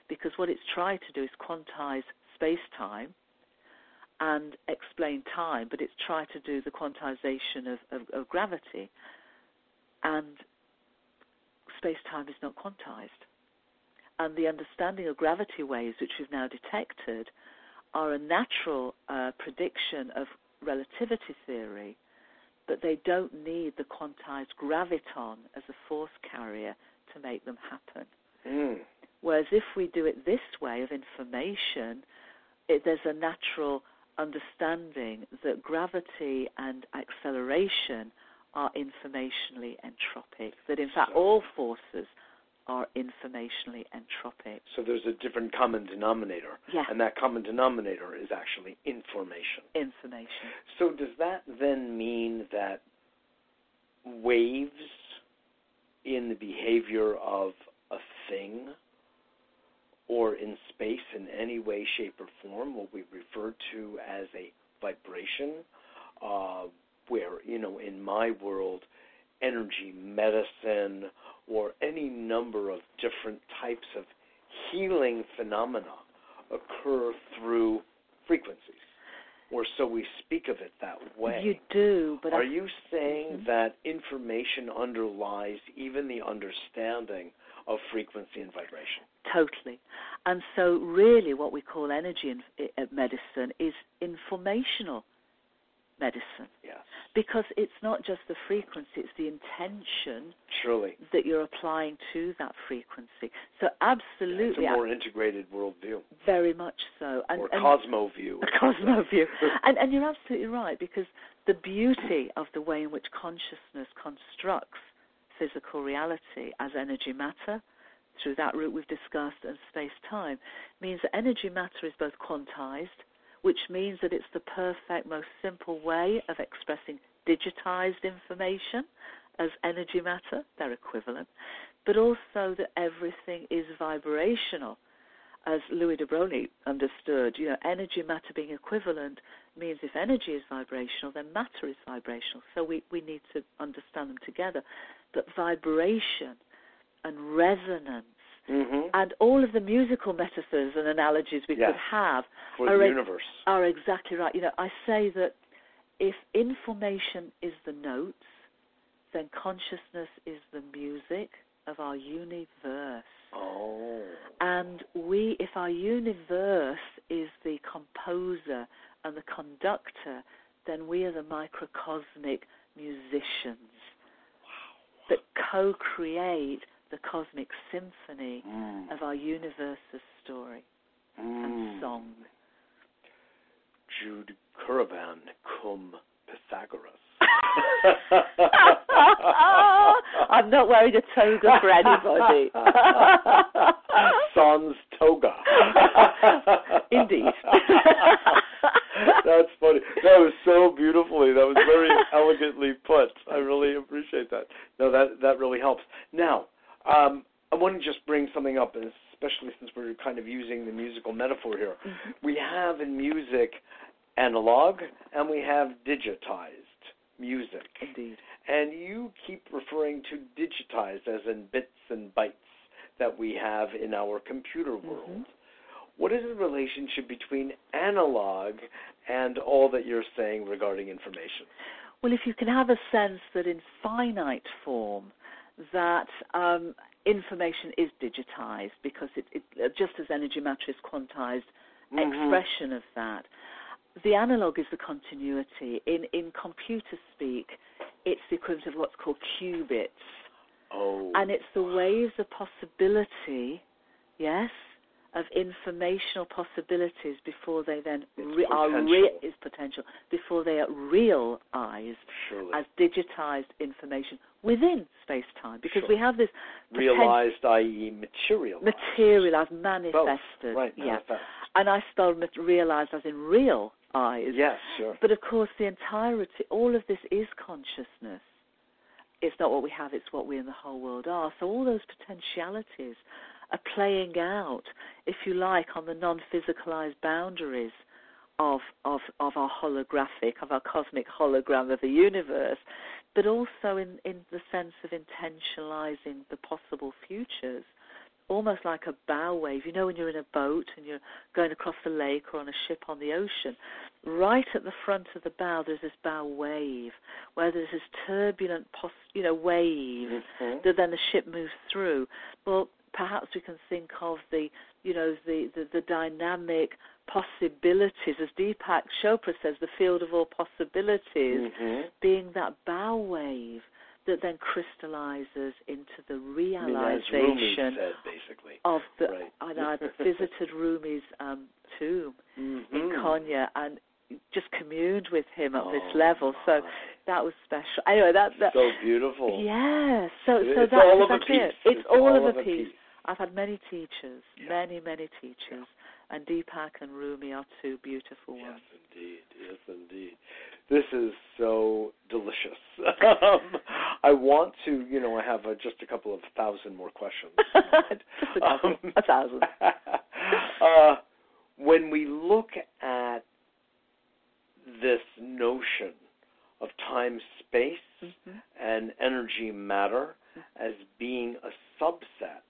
because what it's tried to do is quantize space time and explain time, but it's tried to do the quantization of, of, of gravity. And space time is not quantized. And the understanding of gravity waves, which we've now detected, are a natural uh, prediction of relativity theory, but they don't need the quantized graviton as a force carrier to make them happen. Mm. Whereas if we do it this way of information, it, there's a natural understanding that gravity and acceleration are informationally entropic, that in fact all forces are informationally entropic. So there's a different common denominator. Yeah. And that common denominator is actually information. Information. So does that then mean that waves in the behavior of a thing or in space in any way, shape, or form, what we refer to as a vibration, uh, where, you know, in my world, energy medicine or any number of different types of healing phenomena occur through frequencies. Or so we speak of it that way. You do, but Are I, you saying Mhm. that information underlies even the understanding of frequency and vibration? Totally. And so, really, what we call energy in, uh, medicine is informational medicine Yes. because it's not just the frequency, it's the intention Surely. that you're applying to that frequency. So, absolutely It's a more integrated worldview. very much so. And, or and cosmo view. a cosmo view. and, and you're absolutely right because the beauty of the way in which consciousness constructs physical reality as energy matter through that route we've discussed and space time means that energy matter is both quantized, which means that it's the perfect, most simple way of expressing digitized information as energy matter, they're equivalent, but also that everything is vibrational. As Louis de Broglie understood, you know, energy matter being equivalent means if energy is vibrational, then matter is vibrational. So we, we need to understand them together. But vibration and resonance hmm and all of the musical metaphors and analogies we Yes. could have For are the universe. are exactly right. You know, I say that if information is the notes, then consciousness is the music of our universe. Oh. And we, if our universe is the composer and the conductor, then we are the microcosmic musicians that co create the cosmic symphony Mm. of our universe's story Mm. and song. Jude Currivan cum Pythagoras. I'm not wearing a toga for anybody. Sans toga. Indeed. That's funny. That was so beautifully. That was very elegantly put. I really appreciate that. No, that that really helps. Now, um, I want to just bring up, and especially since we're kind of using the musical metaphor here. We have in music analog, and we have digitized music. Indeed. And you keep referring to digitized as in bits and bytes that we have in our computer world. Mhm. What is the relationship between analog and all that you're saying regarding information? Well, if you can have a sense that in finite form, that um, information is digitized because it, it just as energy matter is quantized Mhm. expression of that. The analog is the continuity. In in computer speak, it's the equivalent of what's called qubits. Oh. and it's the waves of possibility, yes, of informational possibilities before they then re- are potential. re- is potential before they are realized surely as digitized information within space time because Sure. we have this realized, i.e., materialized. materialized manifested Right. yeah manifest. and i spelled realized as in real eyes Yes, sure. but of course, the entirety, all of this is consciousness. It's not what we have, it's what we and the whole world are. So all those potentialities are playing out, if you like, on the non physicalized boundaries of, of, of our holographic, of our cosmic hologram of the universe, but also in, in the sense of intentionalizing the possible futures almost like a bow wave. You know, when you're in a boat and you're going across the lake or on a ship on the ocean, right at the front of the bow, there's this bow wave where there's this turbulent, pos- you know, wave Mhm. that then the ship moves through. Well, perhaps we can think of the, you know, the, the, the dynamic possibilities, as Deepak Chopra says, the field of all possibilities, Mhm. being that bow wave that then crystallizes into the I mean, realization said, basically. of the. Right. And I visited Rumi's um, tomb in Mhm. Konya and just communed with him at this Oh, level. So that was special. Anyway, that, that so beautiful. yeah. So so it's that's all of a exactly it. piece. It's, all, of a piece. piece. I've had many teachers, Yeah. many many teachers, and Deepak and Rumi are two beautiful ones. Yes, indeed. Yes, indeed. This is so delicious. um, I want to, you know, I have uh, just a couple of thousand more questions. Just a couple, Um, a thousand. uh, when we look at this notion of time, space, Mhm. and energy matter as being a subset,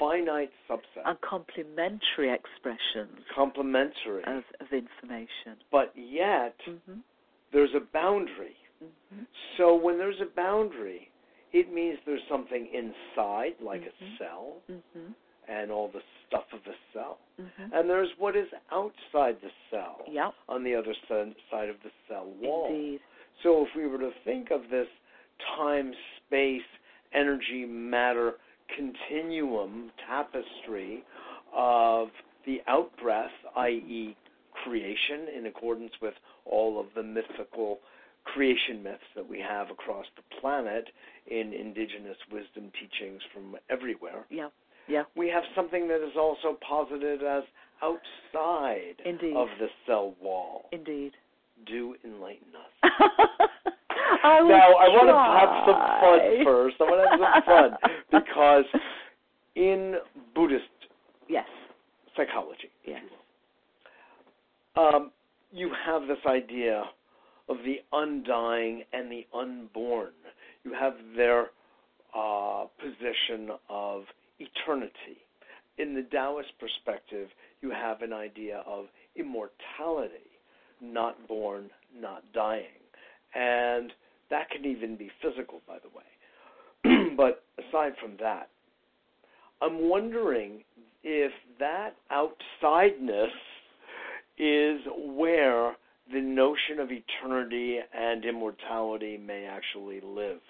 finite subset, And complementary expressions complementary, of, of information. but yet hmm there's a boundary. hmm So when there's a boundary, it means there's something inside, like Mhm. a cell, hmm and all the stuff of the cell. hmm And there's what is outside the cell, Yep. on the other side of the cell wall. Indeed. So if we were to think of this time, space, energy, matter continuum tapestry of the outbreath, i.e., creation, in accordance with all of the mythical creation myths that we have across the planet in indigenous wisdom teachings from everywhere, Yeah. Yeah. we have something that is also posited as outside Indeed. of the cell wall. Indeed. Do enlighten us. I now I want to have some fun first. I want to have some fun because in Buddhist Yes. psychology, Yes. um, you have this idea of the undying and the unborn. You have their uh, position of eternity. In the Taoist perspective, you have an idea of immortality, not born, not dying. And that can even be physical, by the way. but aside from that, I'm wondering if that outsideness is where the notion of eternity and immortality may actually live.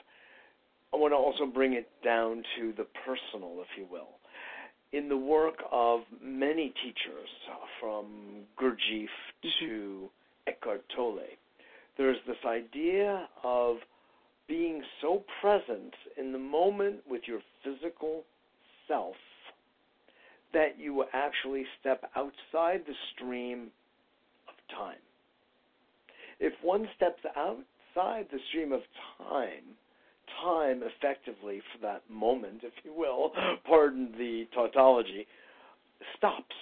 I want to also bring it down to the personal, if you will. In the work of many teachers, from Gurdjieff mm-hmm. to Eckhart Tolle, idea of being so present in the moment with your physical self that you actually step outside the stream of time. If one steps outside the stream of time, time effectively for that moment, if you will, pardon the tautology, stops.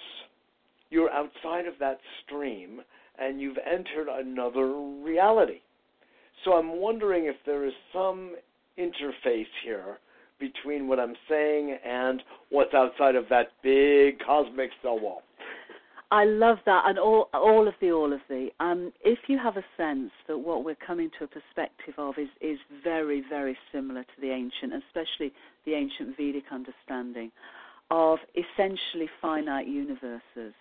You're outside of that stream and you've entered another reality. So I'm wondering if there is some interface here between what I'm saying and what's outside of that big cosmic cell wall. I love that, and all all of the all of the. Um, if you have a sense that what we're coming to a perspective of is is very very similar to the ancient, especially the ancient Vedic understanding of essentially finite universes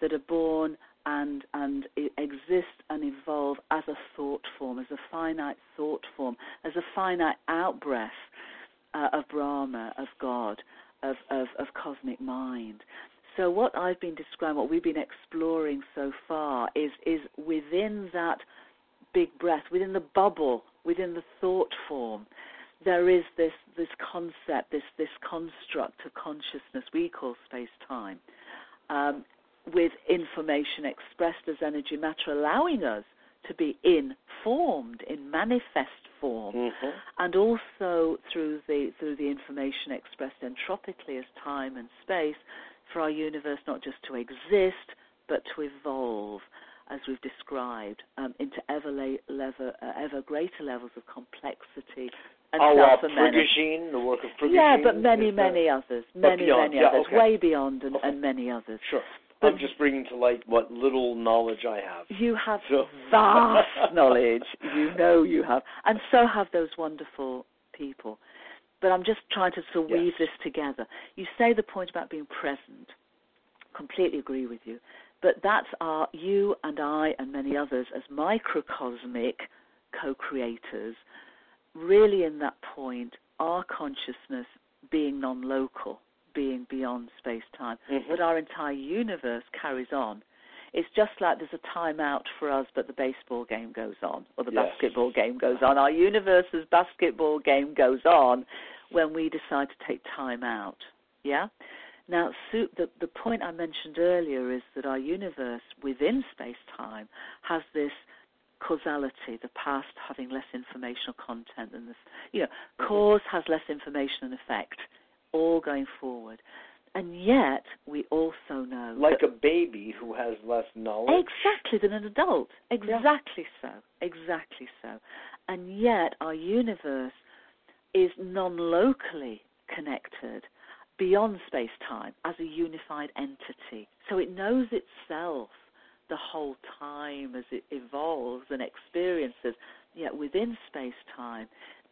that are born and and exist and evolve as a thought form, as a finite thought form, as a finite outbreath uh, of Brahma, of God, of, of of cosmic mind. So what I've been describing, what we've been exploring so far, is is within that big breath, within the bubble, within the thought form, there is this this concept, this this construct of consciousness we call space time, um, with information expressed as energy matter, allowing us to be informed in manifest form Mm-hmm. and also through the through the information expressed entropically as time and space for our universe not just to exist but to evolve as we've described um, into ever, la- lever, uh, ever greater levels of complexity and la self-amenity. Prigogine, the work of Prigogine. Yeah, but many, many others, many, many yeah, others, okay. way beyond, and, Okay. and many others. Sure. I'm just bringing to light what little knowledge I have. You have So- vast knowledge. You know you have, and so have those wonderful people. But I'm just trying to sort of Yes. weave this together. You say the point about being present. Completely agree with you. But that's our you and I and many others as microcosmic co-creators. Really, in that point, our consciousness being non-local, being beyond space-time, Mhm. but our entire universe carries on. It's just like there's a timeout for us, but the baseball game goes on, or the Yes. basketball game goes on. Our universe's basketball game goes on when we decide to take time out. Yeah? Now, Sue, the, the point I mentioned earlier is that our universe within space time has this causality, the past having less informational content than this. You know, Mhm. cause has less information and effect, all going forward. And yet, we also know Like a baby who has less knowledge. Exactly, than an adult. Exactly so. Exactly so. And yet, our universe is non locally connected beyond space time as a unified entity. So it knows itself the whole time as it evolves and experiences, yet within space time,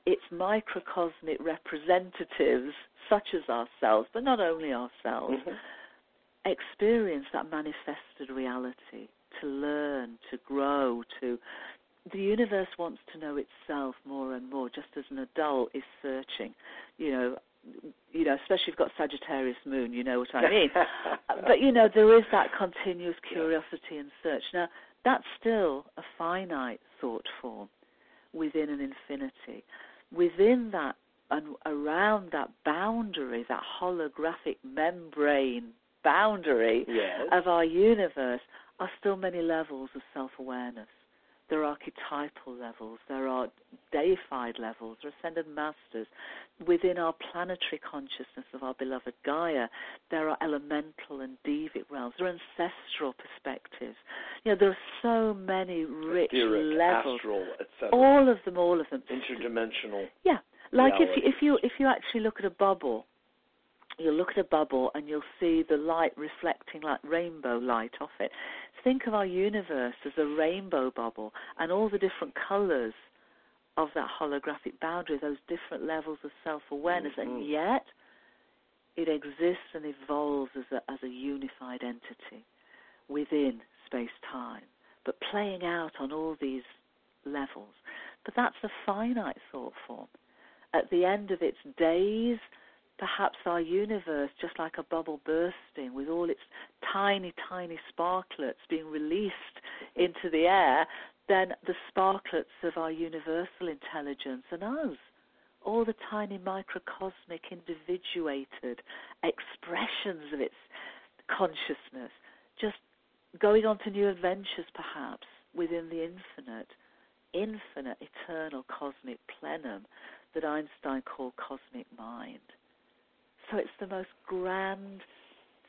its microcosmic representatives, such as ourselves, but not only ourselves, Mhm. experience that manifested reality, to learn, to grow, to the universe wants to know itself more and more, just as an adult is searching. You know, you know, especially if you've got Sagittarius moon, you know what I mean. but you know, there is that continuous curiosity and search. Now, that's still a finite thought form within an infinity. Within that and around that boundary, that holographic membrane boundary Yes. of our universe, are still many levels of self awareness. There are archetypal levels, there are deified levels, there are ascended masters. Within our planetary consciousness of our beloved Gaia, there are elemental and devic realms, there are ancestral perspectives. You know, there are so many rich Etheric, levels. astral. All of them, all of them. Interdimensional. Yeah, like if you, if you if you actually look at a bubble, you'll look at a bubble and you'll see the light reflecting like rainbow light off it. Think of our universe as a rainbow bubble and all the different colours of that holographic boundary, those different levels of self-awareness, Mhm. and yet it exists and evolves as a as a unified entity within space-time, but playing out on all these levels. But that's a finite thought form. At the end of its days, perhaps our universe, just like a bubble bursting with all its tiny, tiny sparklets being released into the air, then the sparklets of our universal intelligence and us, all the tiny microcosmic individuated expressions of its consciousness, just going on to new adventures perhaps within the infinite, infinite, eternal cosmic plenum that Einstein called cosmic mind. So it's the most grand,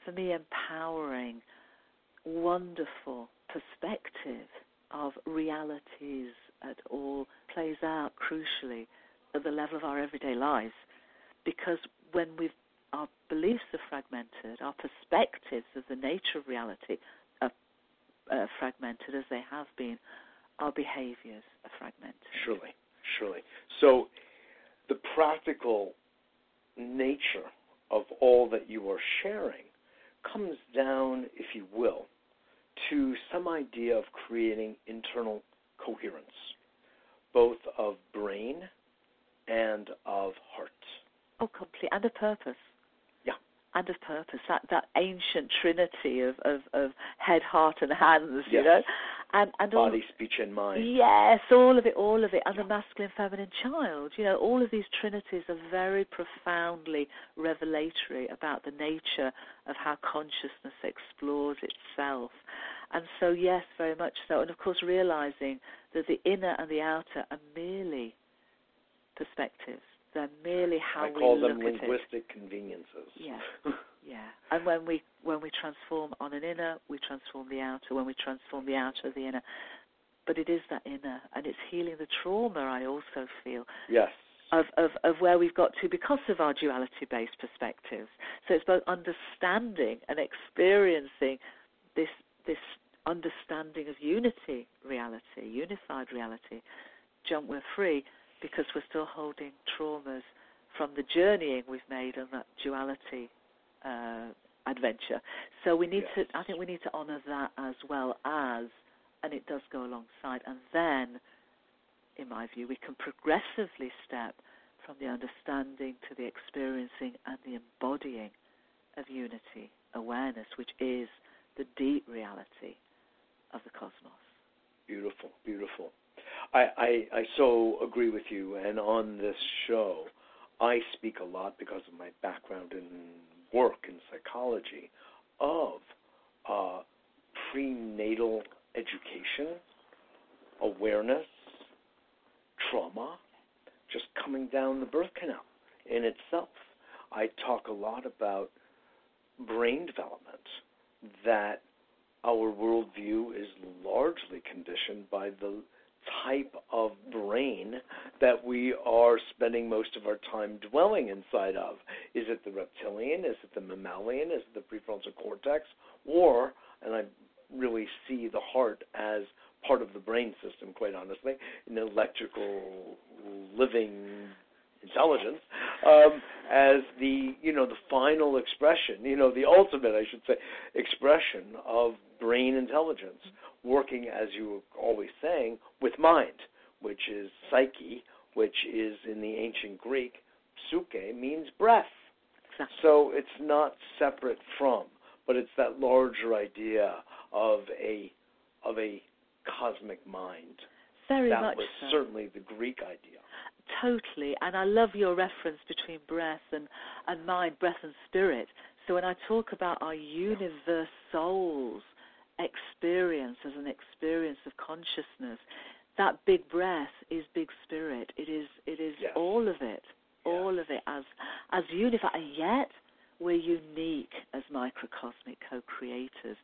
for me, empowering, wonderful perspective of realities at all plays out crucially at the level of our everyday lives. Because when our beliefs are fragmented, our perspectives of the nature of reality are uh, fragmented as they have been, our behaviors are fragmented. Surely, surely. So, the practical nature of all that you are sharing comes down, if you will, to some idea of creating internal coherence, both of brain and of heart. Oh, complete and a purpose. Yeah. And of purpose. That that ancient trinity of, of, of head, heart, and hands. You Yes. know, and and all, Body, speech, and mind. Yes, all of it, all of it, and the masculine, feminine child. You know, all of these trinities are very profoundly revelatory about the nature of how consciousness explores itself. And so, yes, very much so. And of course, realizing that the inner and the outer are merely perspectives. They're merely how I we call look them at it. linguistic conveniences. Yeah. Yeah, and when we when we transform on an inner, we transform the outer. When we transform the outer, the inner. But it is that inner, and it's healing the trauma. I also feel yes. of, of, of where we've got to because of our duality based perspectives. So it's both understanding and experiencing this this understanding of unity reality, unified reality. Jump we're free because we're still holding traumas from the journeying we've made on that duality uh, adventure. So we need yes. to I think we need to honour that as well as and it does go alongside and then in my view, we can progressively step from the understanding to the experiencing and the embodying of unity, awareness, which is the deep reality of the cosmos. Beautiful, beautiful. I, I, I so agree with you. And on this show, I speak a lot because of my background in work in psychology of uh, prenatal education, awareness, trauma just coming down the birth canal in itself. I talk a lot about brain development, that our worldview is largely conditioned by the type of brain that we are spending most of our time dwelling inside of. Is it the reptilian? Is it the mammalian? Is it the prefrontal cortex? Or, and I really see the heart as part of the brain system, quite honestly, an electrical living intelligence, um, as the you know the final expression, you know the ultimate, I should say, expression of brain intelligence, working as you were always saying with mind, which is psyche, which is in the ancient Greek, psyche means breath. Exactly. So it's not separate from, but it's that larger idea of a of a cosmic mind. Very that much was so. certainly the Greek idea. Totally, and I love your reference between breath and, and mind, breath and spirit. So when I talk about our universe soul's experience as an experience of consciousness, that big breath is big spirit. It is it is Yes. all of it, all Yes. of it as as unified, and yet we're unique as microcosmic co-creators.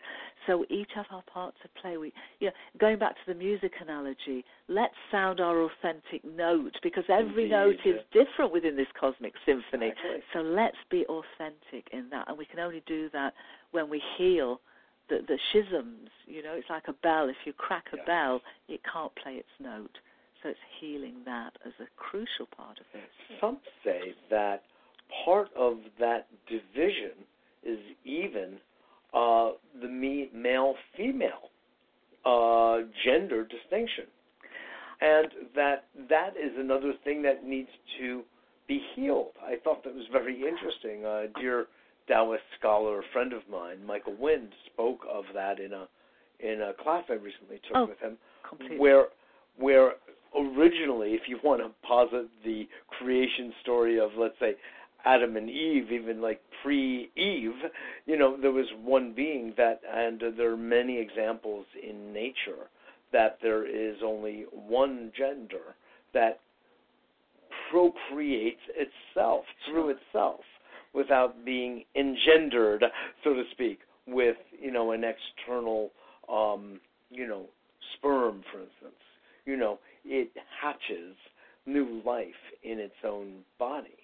So we each have our part to play. We, you know, going back to the music analogy, let's sound our authentic note because every Indeed. note is different within this cosmic symphony. Exactly. So let's be authentic in that, and we can only do that when we heal the, the schisms. You know, it's like a bell. If you crack a bell, it can't play its note. So it's healing that as a crucial part of this. Some say that part of that division is even uh, the me- male-female uh, gender distinction, and that that is another thing that needs to be healed. I thought that was very interesting. A dear Taoist scholar, a friend of mine, Michael Winn, spoke of that in a in a class I recently took Oh. with him, Completely. where where originally, if you want to posit the creation story of, let's say, Adam and Eve, even like pre-Eve, you know, there was one being that, and there are many examples in nature that there is only one gender that procreates itself through itself without being engendered, so to speak, with you know an external, um, you know, sperm, for instance. You know, it hatches new life in its own body.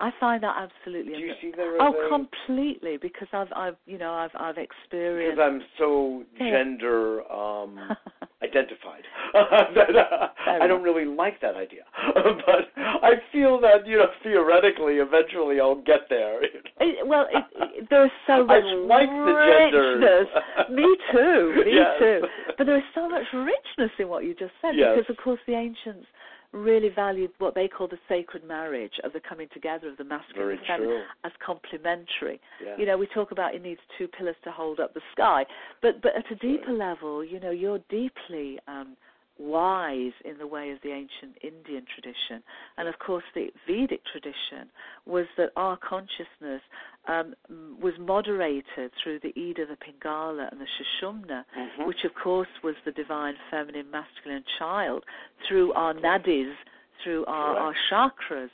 I find that absolutely. Do you see there Oh, completely. Because I've, I've, you know, I've, I've experienced. Because I'm so Yeah. gender um, identified that uh, I don't really like that idea. but I feel that you know theoretically, eventually, I'll get there. It, well, it, it, there's so I much like the richness. me too. Me Yes. too. But there is so much richness in what you just said Yes. because, of course, the ancients really valued what they call the sacred marriage of the coming together of the masculine and feminine as complementary. Yeah. You know, we talk about it needs two pillars to hold up the sky, but but at a deeper level, you know, you're deeply um, wise in the way of the ancient Indian tradition, and of course the Vedic tradition was that our consciousness um, was moderated through the Ida, the Pingala, and the Sushumna, Mhm. which of course was the divine feminine, masculine child through our nadis, through our, our chakras.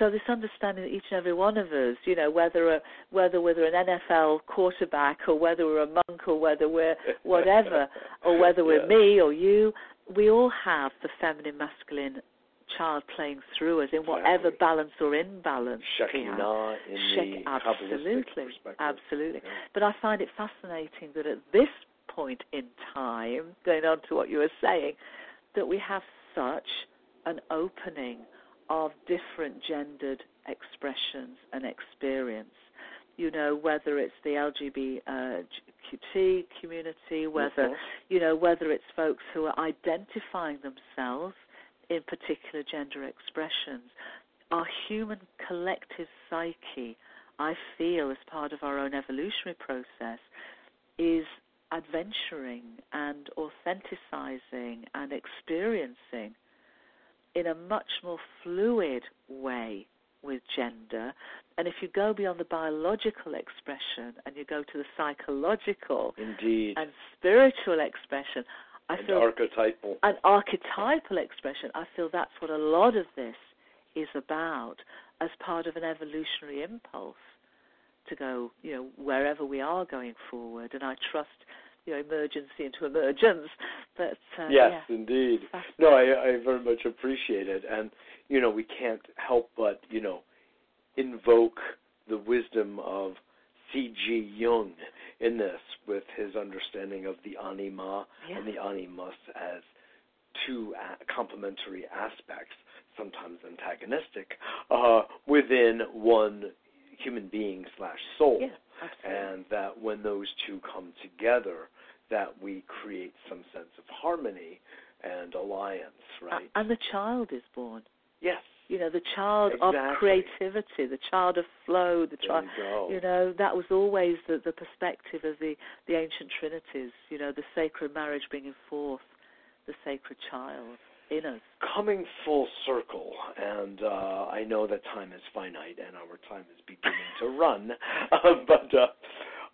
So this understanding that each and every one of us, you know, whether a, whether we're an NFL quarterback or whether we're a monk or whether we're whatever, or whether we're Yes. me or you, we all have the feminine, masculine child playing through us in whatever Exactly. balance or imbalance we have. Shekinah in Shek- the absolutely, absolutely. Yeah. But I find it fascinating that at this point in time, going on to what you were saying, that we have such an opening of different gendered expressions and experience. You know, whether it's the LGBTQ community, whether you know, whether it's folks who are identifying themselves in particular gender expressions. Our human collective psyche, I feel, as part of our own evolutionary process, is adventuring and authenticizing and experiencing in a much more fluid way with gender. And if you go beyond the biological expression and you go to the psychological Indeed. and spiritual expression, I and feel archetypal. an archetypal expression. I feel that's what a lot of this is about as part of an evolutionary impulse to go, you know, wherever we are going forward. And I trust, you know, emergency into emergence. But uh, yes, yeah. indeed. No, I, I very much appreciate it, and you know we can't help but you know invoke the wisdom of C.G. Jung in this, with his understanding of the anima Yeah. and the animus as two a- complementary aspects, sometimes antagonistic, uh, within one human being slash soul Yeah, and that when those two come together, that we create some sense of harmony and alliance, right? And the child is born. yes. You know, the child of creativity, the child of flow, the child. you. You know, that was always the, the perspective of the, the ancient trinities, you know, the sacred marriage bringing forth the sacred child in us. Coming full circle, and uh, I know that time is finite and our time is beginning to run, uh, but uh,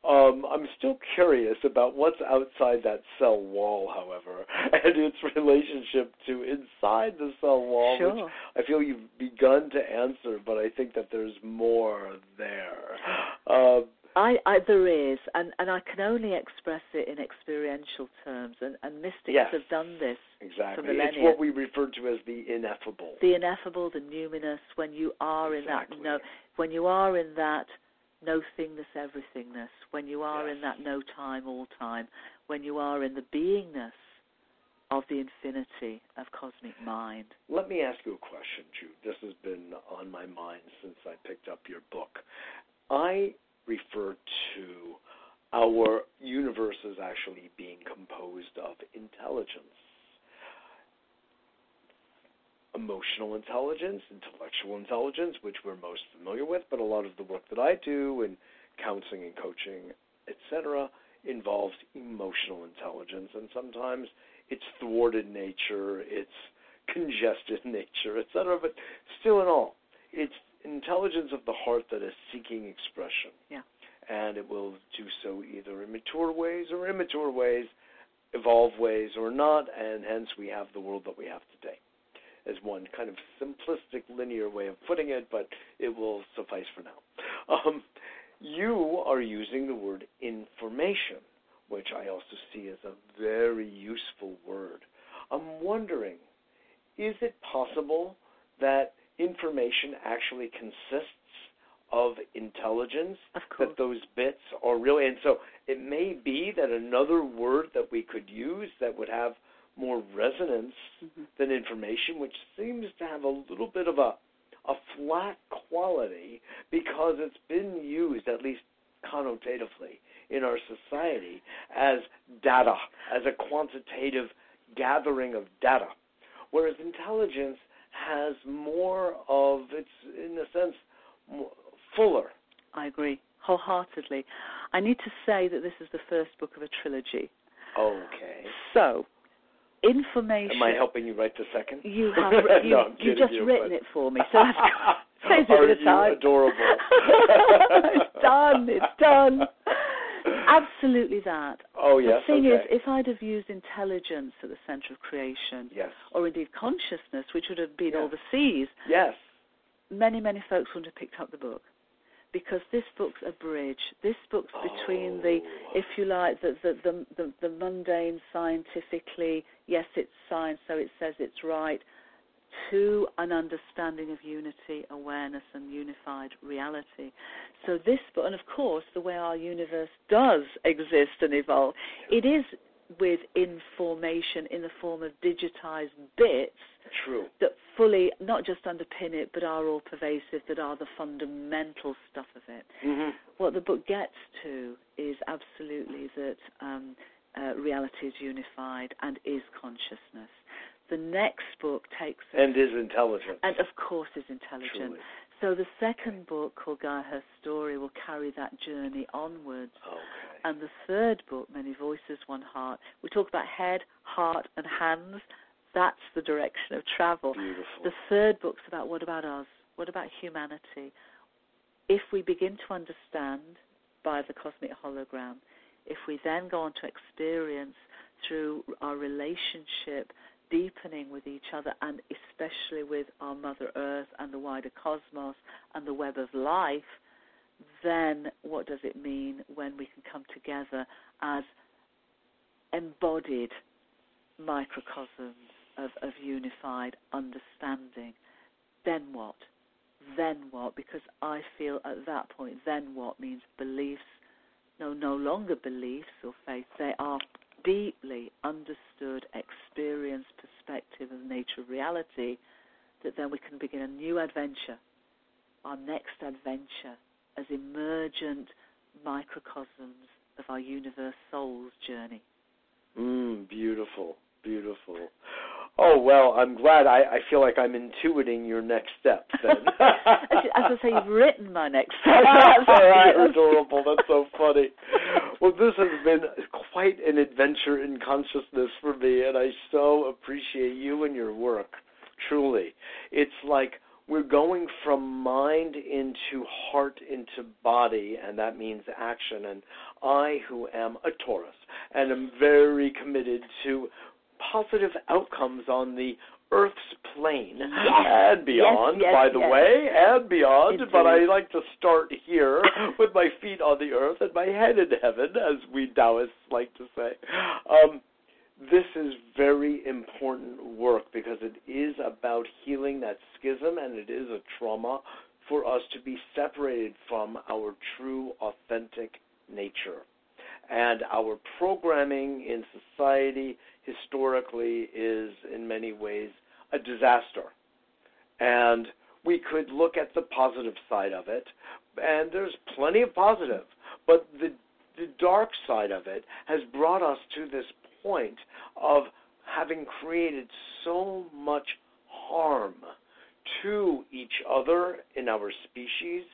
um, I'm still curious about what's outside that cell wall, however, and its relationship to inside the cell wall, which Sure. I feel you've begun to answer, but I think that there's more there. Uh, I, I there is, and, and I can only express it in experiential terms, and, and mystics Yes. have done this. exactly. For It's what we refer to as the ineffable. The ineffable, the numinous, when you are Exactly. in that no, when you are in that no thingness, everythingness, when you are in that no time, all time, when you are in the beingness of the infinity of cosmic mind. Let me ask you a question, Jude. This has been on my mind since I picked up your book. I refer to our universe as actually being composed of intelligence. Emotional intelligence, intellectual intelligence, which we're most familiar with, but a lot of the work that I do in counseling and coaching, etc., involves emotional intelligence, and sometimes its thwarted nature, its congested nature, etc. But still, in all, it's intelligence of the heart that is seeking expression. Yeah. And it will do so either in mature ways or immature ways, evolve ways or not, and hence we have the world that we have today. As one kind of simplistic, linear way of putting it, but it will suffice for now. Um, you are using the word information, which I also see as a very useful word. I'm wondering, is it possible that information actually consists of intelligence? Of course. That those bits are really, and so it may be that another word that we could use that would have more resonance Mhm. than information, which seems to have a little bit of a a flat quality because it's been used, at least connotatively, in our society as data, as a quantitative gathering of data. Whereas intelligence has more of, it's in a sense, fuller. I agree wholeheartedly. I need to say that this is the first book of a trilogy. Okay. So, information. Am I helping you write the second? You have you, no, you've kidding just you, written but- it for me, so got saves Are bit time. adorable? it's done. It's done. Absolutely that. Oh yes. the thing okay. is, if I'd have used intelligence at the center of creation, yes. or indeed consciousness, which would have been the C's, Yes. many, many folks wouldn't have picked up the book. Because this book's a bridge. This book's between the, Oh. if you like, the, the, the, the, the mundane scientifically, yes, it's science, so it says it's right, to an understanding of unity, awareness, and unified reality. So this, book, and of course, the way our universe does exist and evolve, it is with information in the form of digitized bits True. that fully not just underpin it but are all pervasive that are the fundamental stuff of it mm-hmm. what the book gets to is absolutely that um, uh, reality is unified and is consciousness the next book takes and is intelligent and of course is intelligent Truly. So the second book called Gaia Her Story will carry that journey onwards okay. and the third book, Many Voices, One Heart, we talk about head, heart, and hands. That's the direction of travel. Beautiful. The third book's about what about us? What about humanity? If we begin to understand by the cosmic hologram, if we then go on to experience through our relationship deepening with each other and especially with our Mother Earth and the wider cosmos and the web of life, then what does it mean when we can come together as embodied microcosms of, of unified understanding? Then what? Then what? Because I feel at that point, then what means beliefs, no, no longer beliefs or faith, they are deeply understood experience, perspective of nature of reality, that then we can begin a new adventure, our next adventure as emergent microcosms of our universe soul's journey. Mm, beautiful, beautiful. Oh well, I'm glad. I, I feel like I'm intuiting your next step. Then, as, I say, you've written my next step. That's all right. Adorable. That's so funny. Well, this has been quite an adventure in consciousness for me, and I so appreciate you and your work. Truly, it's like we're going from mind into heart into body, and that means action. And I, who am a Taurus, and am very committed to positive outcomes on the Earth's plane yes. and beyond, yes, yes, by the way, and beyond. Indeed. But I like to start here with my feet on the earth and my head in heaven, as we Taoists like to say. Um, this is very important work because it is about healing that schism and it is a trauma for us to be separated from our true, authentic nature. And our programming in society historically is, in many ways, a disaster. And we could look at the positive side of it, and there's plenty of positive, but the the dark side of it has brought us to this point of having created so much harm to each other in our species,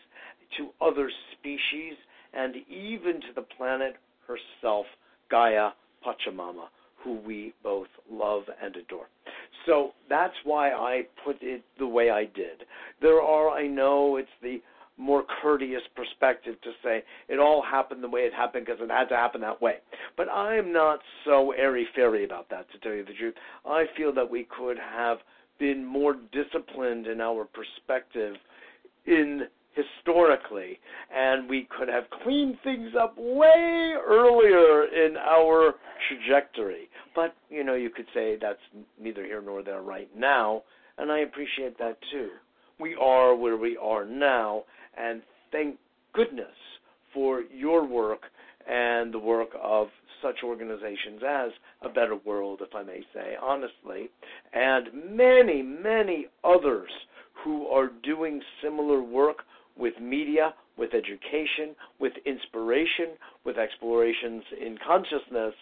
to other species, and even to the planet herself, Gaia Pachamama, who we both love and adore. So that's why I put it the way I did. There are, I know it's the more courteous perspective to say it all happened the way it happened because it had to happen that way. But I'm not so airy fairy about that, to tell you the truth. I feel that we could have been more disciplined in our perspective in historically, and we could have cleaned things up way earlier in our trajectory. But, you know, you could say that's neither here nor there right now, and I appreciate that too. We are where we are now, and thank goodness for your work and the work of such organizations as A Better World, if I may say, honestly, and many, many others who are doing similar work with media, with education, with inspiration, with explorations in consciousness,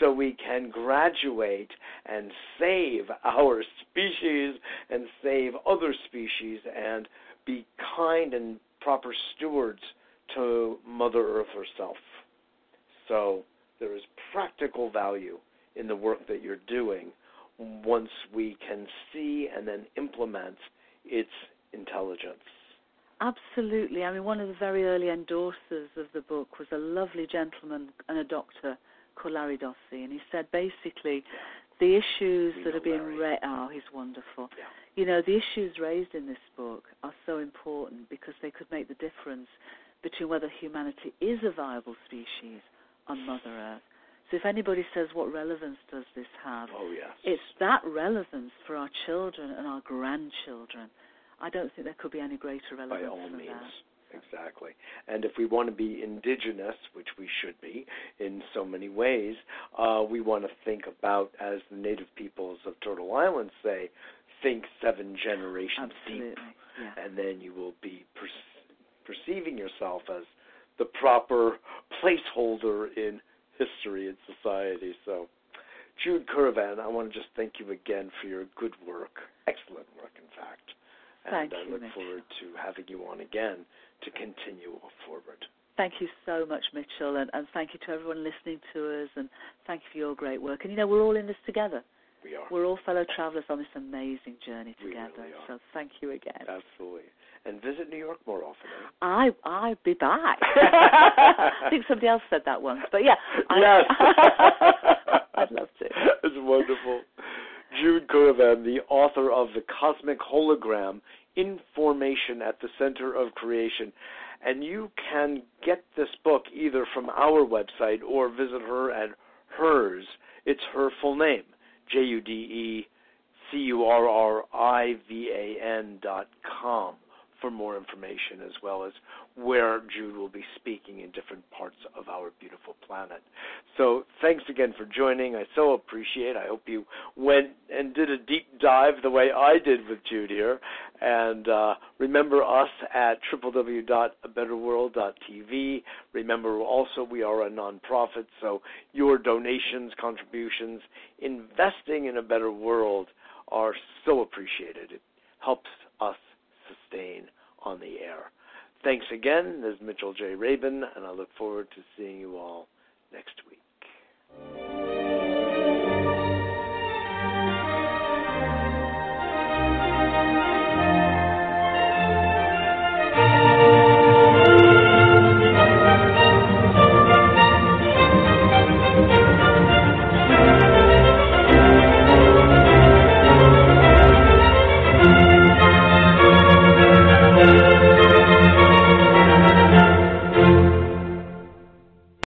so we can graduate and save our species and save other species and be kind and proper stewards to Mother Earth herself. So there is practical value in the work that you're doing once we can see and then implement its intelligence. Absolutely. I mean, one of the very early endorsers of the book was a lovely gentleman and a doctor called Larry Dossey, and he said basically the issues We that are being raised. Oh, he's wonderful. Yeah. You know, the issues raised in this book are so important because they could make the difference between whether humanity is a viable species on Mother Earth. So if anybody says, what relevance does this have? Oh, yes. It's that relevance for our children and our grandchildren. I don't think there could be any greater relevance By all means. that. Exactly. And if we want to be indigenous, which we should be in so many ways, uh, we want to think about, as the native peoples of Turtle Island say, think seven generations Absolutely. deep. Yeah. And then you will be per- perceiving yourself as the proper placeholder in history and society. So, Jude Currivan, I want to just thank you again for your good work. Excellent work, in fact. And Thank I you, look Mitch. forward to having you on again to continue forward. Thank you so much, Mitchell, and, and thank you to everyone listening to us, and thank you for your great work. And you know, we're all in this together. We are. We're all fellow travelers on this amazing journey We together. really are. So thank you again. Absolutely. And visit New York more often. Eh? I I'd be back. I think somebody else said that once, but yeah. I, Yes. I'd love to. It's wonderful. Jude Currivan, the author of The Cosmic Hologram Information at the Center of Creation. And you can get this book either from our website or visit her at hers. It's her full name, J U D E C U R R I V A N dot com for more information as well as where Jude will be speaking in different parts of our beautiful planet. So thanks again for joining. I so appreciate. I hope you went and did a deep dive the way I did with Jude here. And uh, remember us at www.abetterworld.tv. Remember also we are a nonprofit, so your donations, contributions, investing in a better world are so appreciated. It helps us sustain on the air. Thanks again. This is Mitchell J. Rabin, and I look forward to seeing you all next week.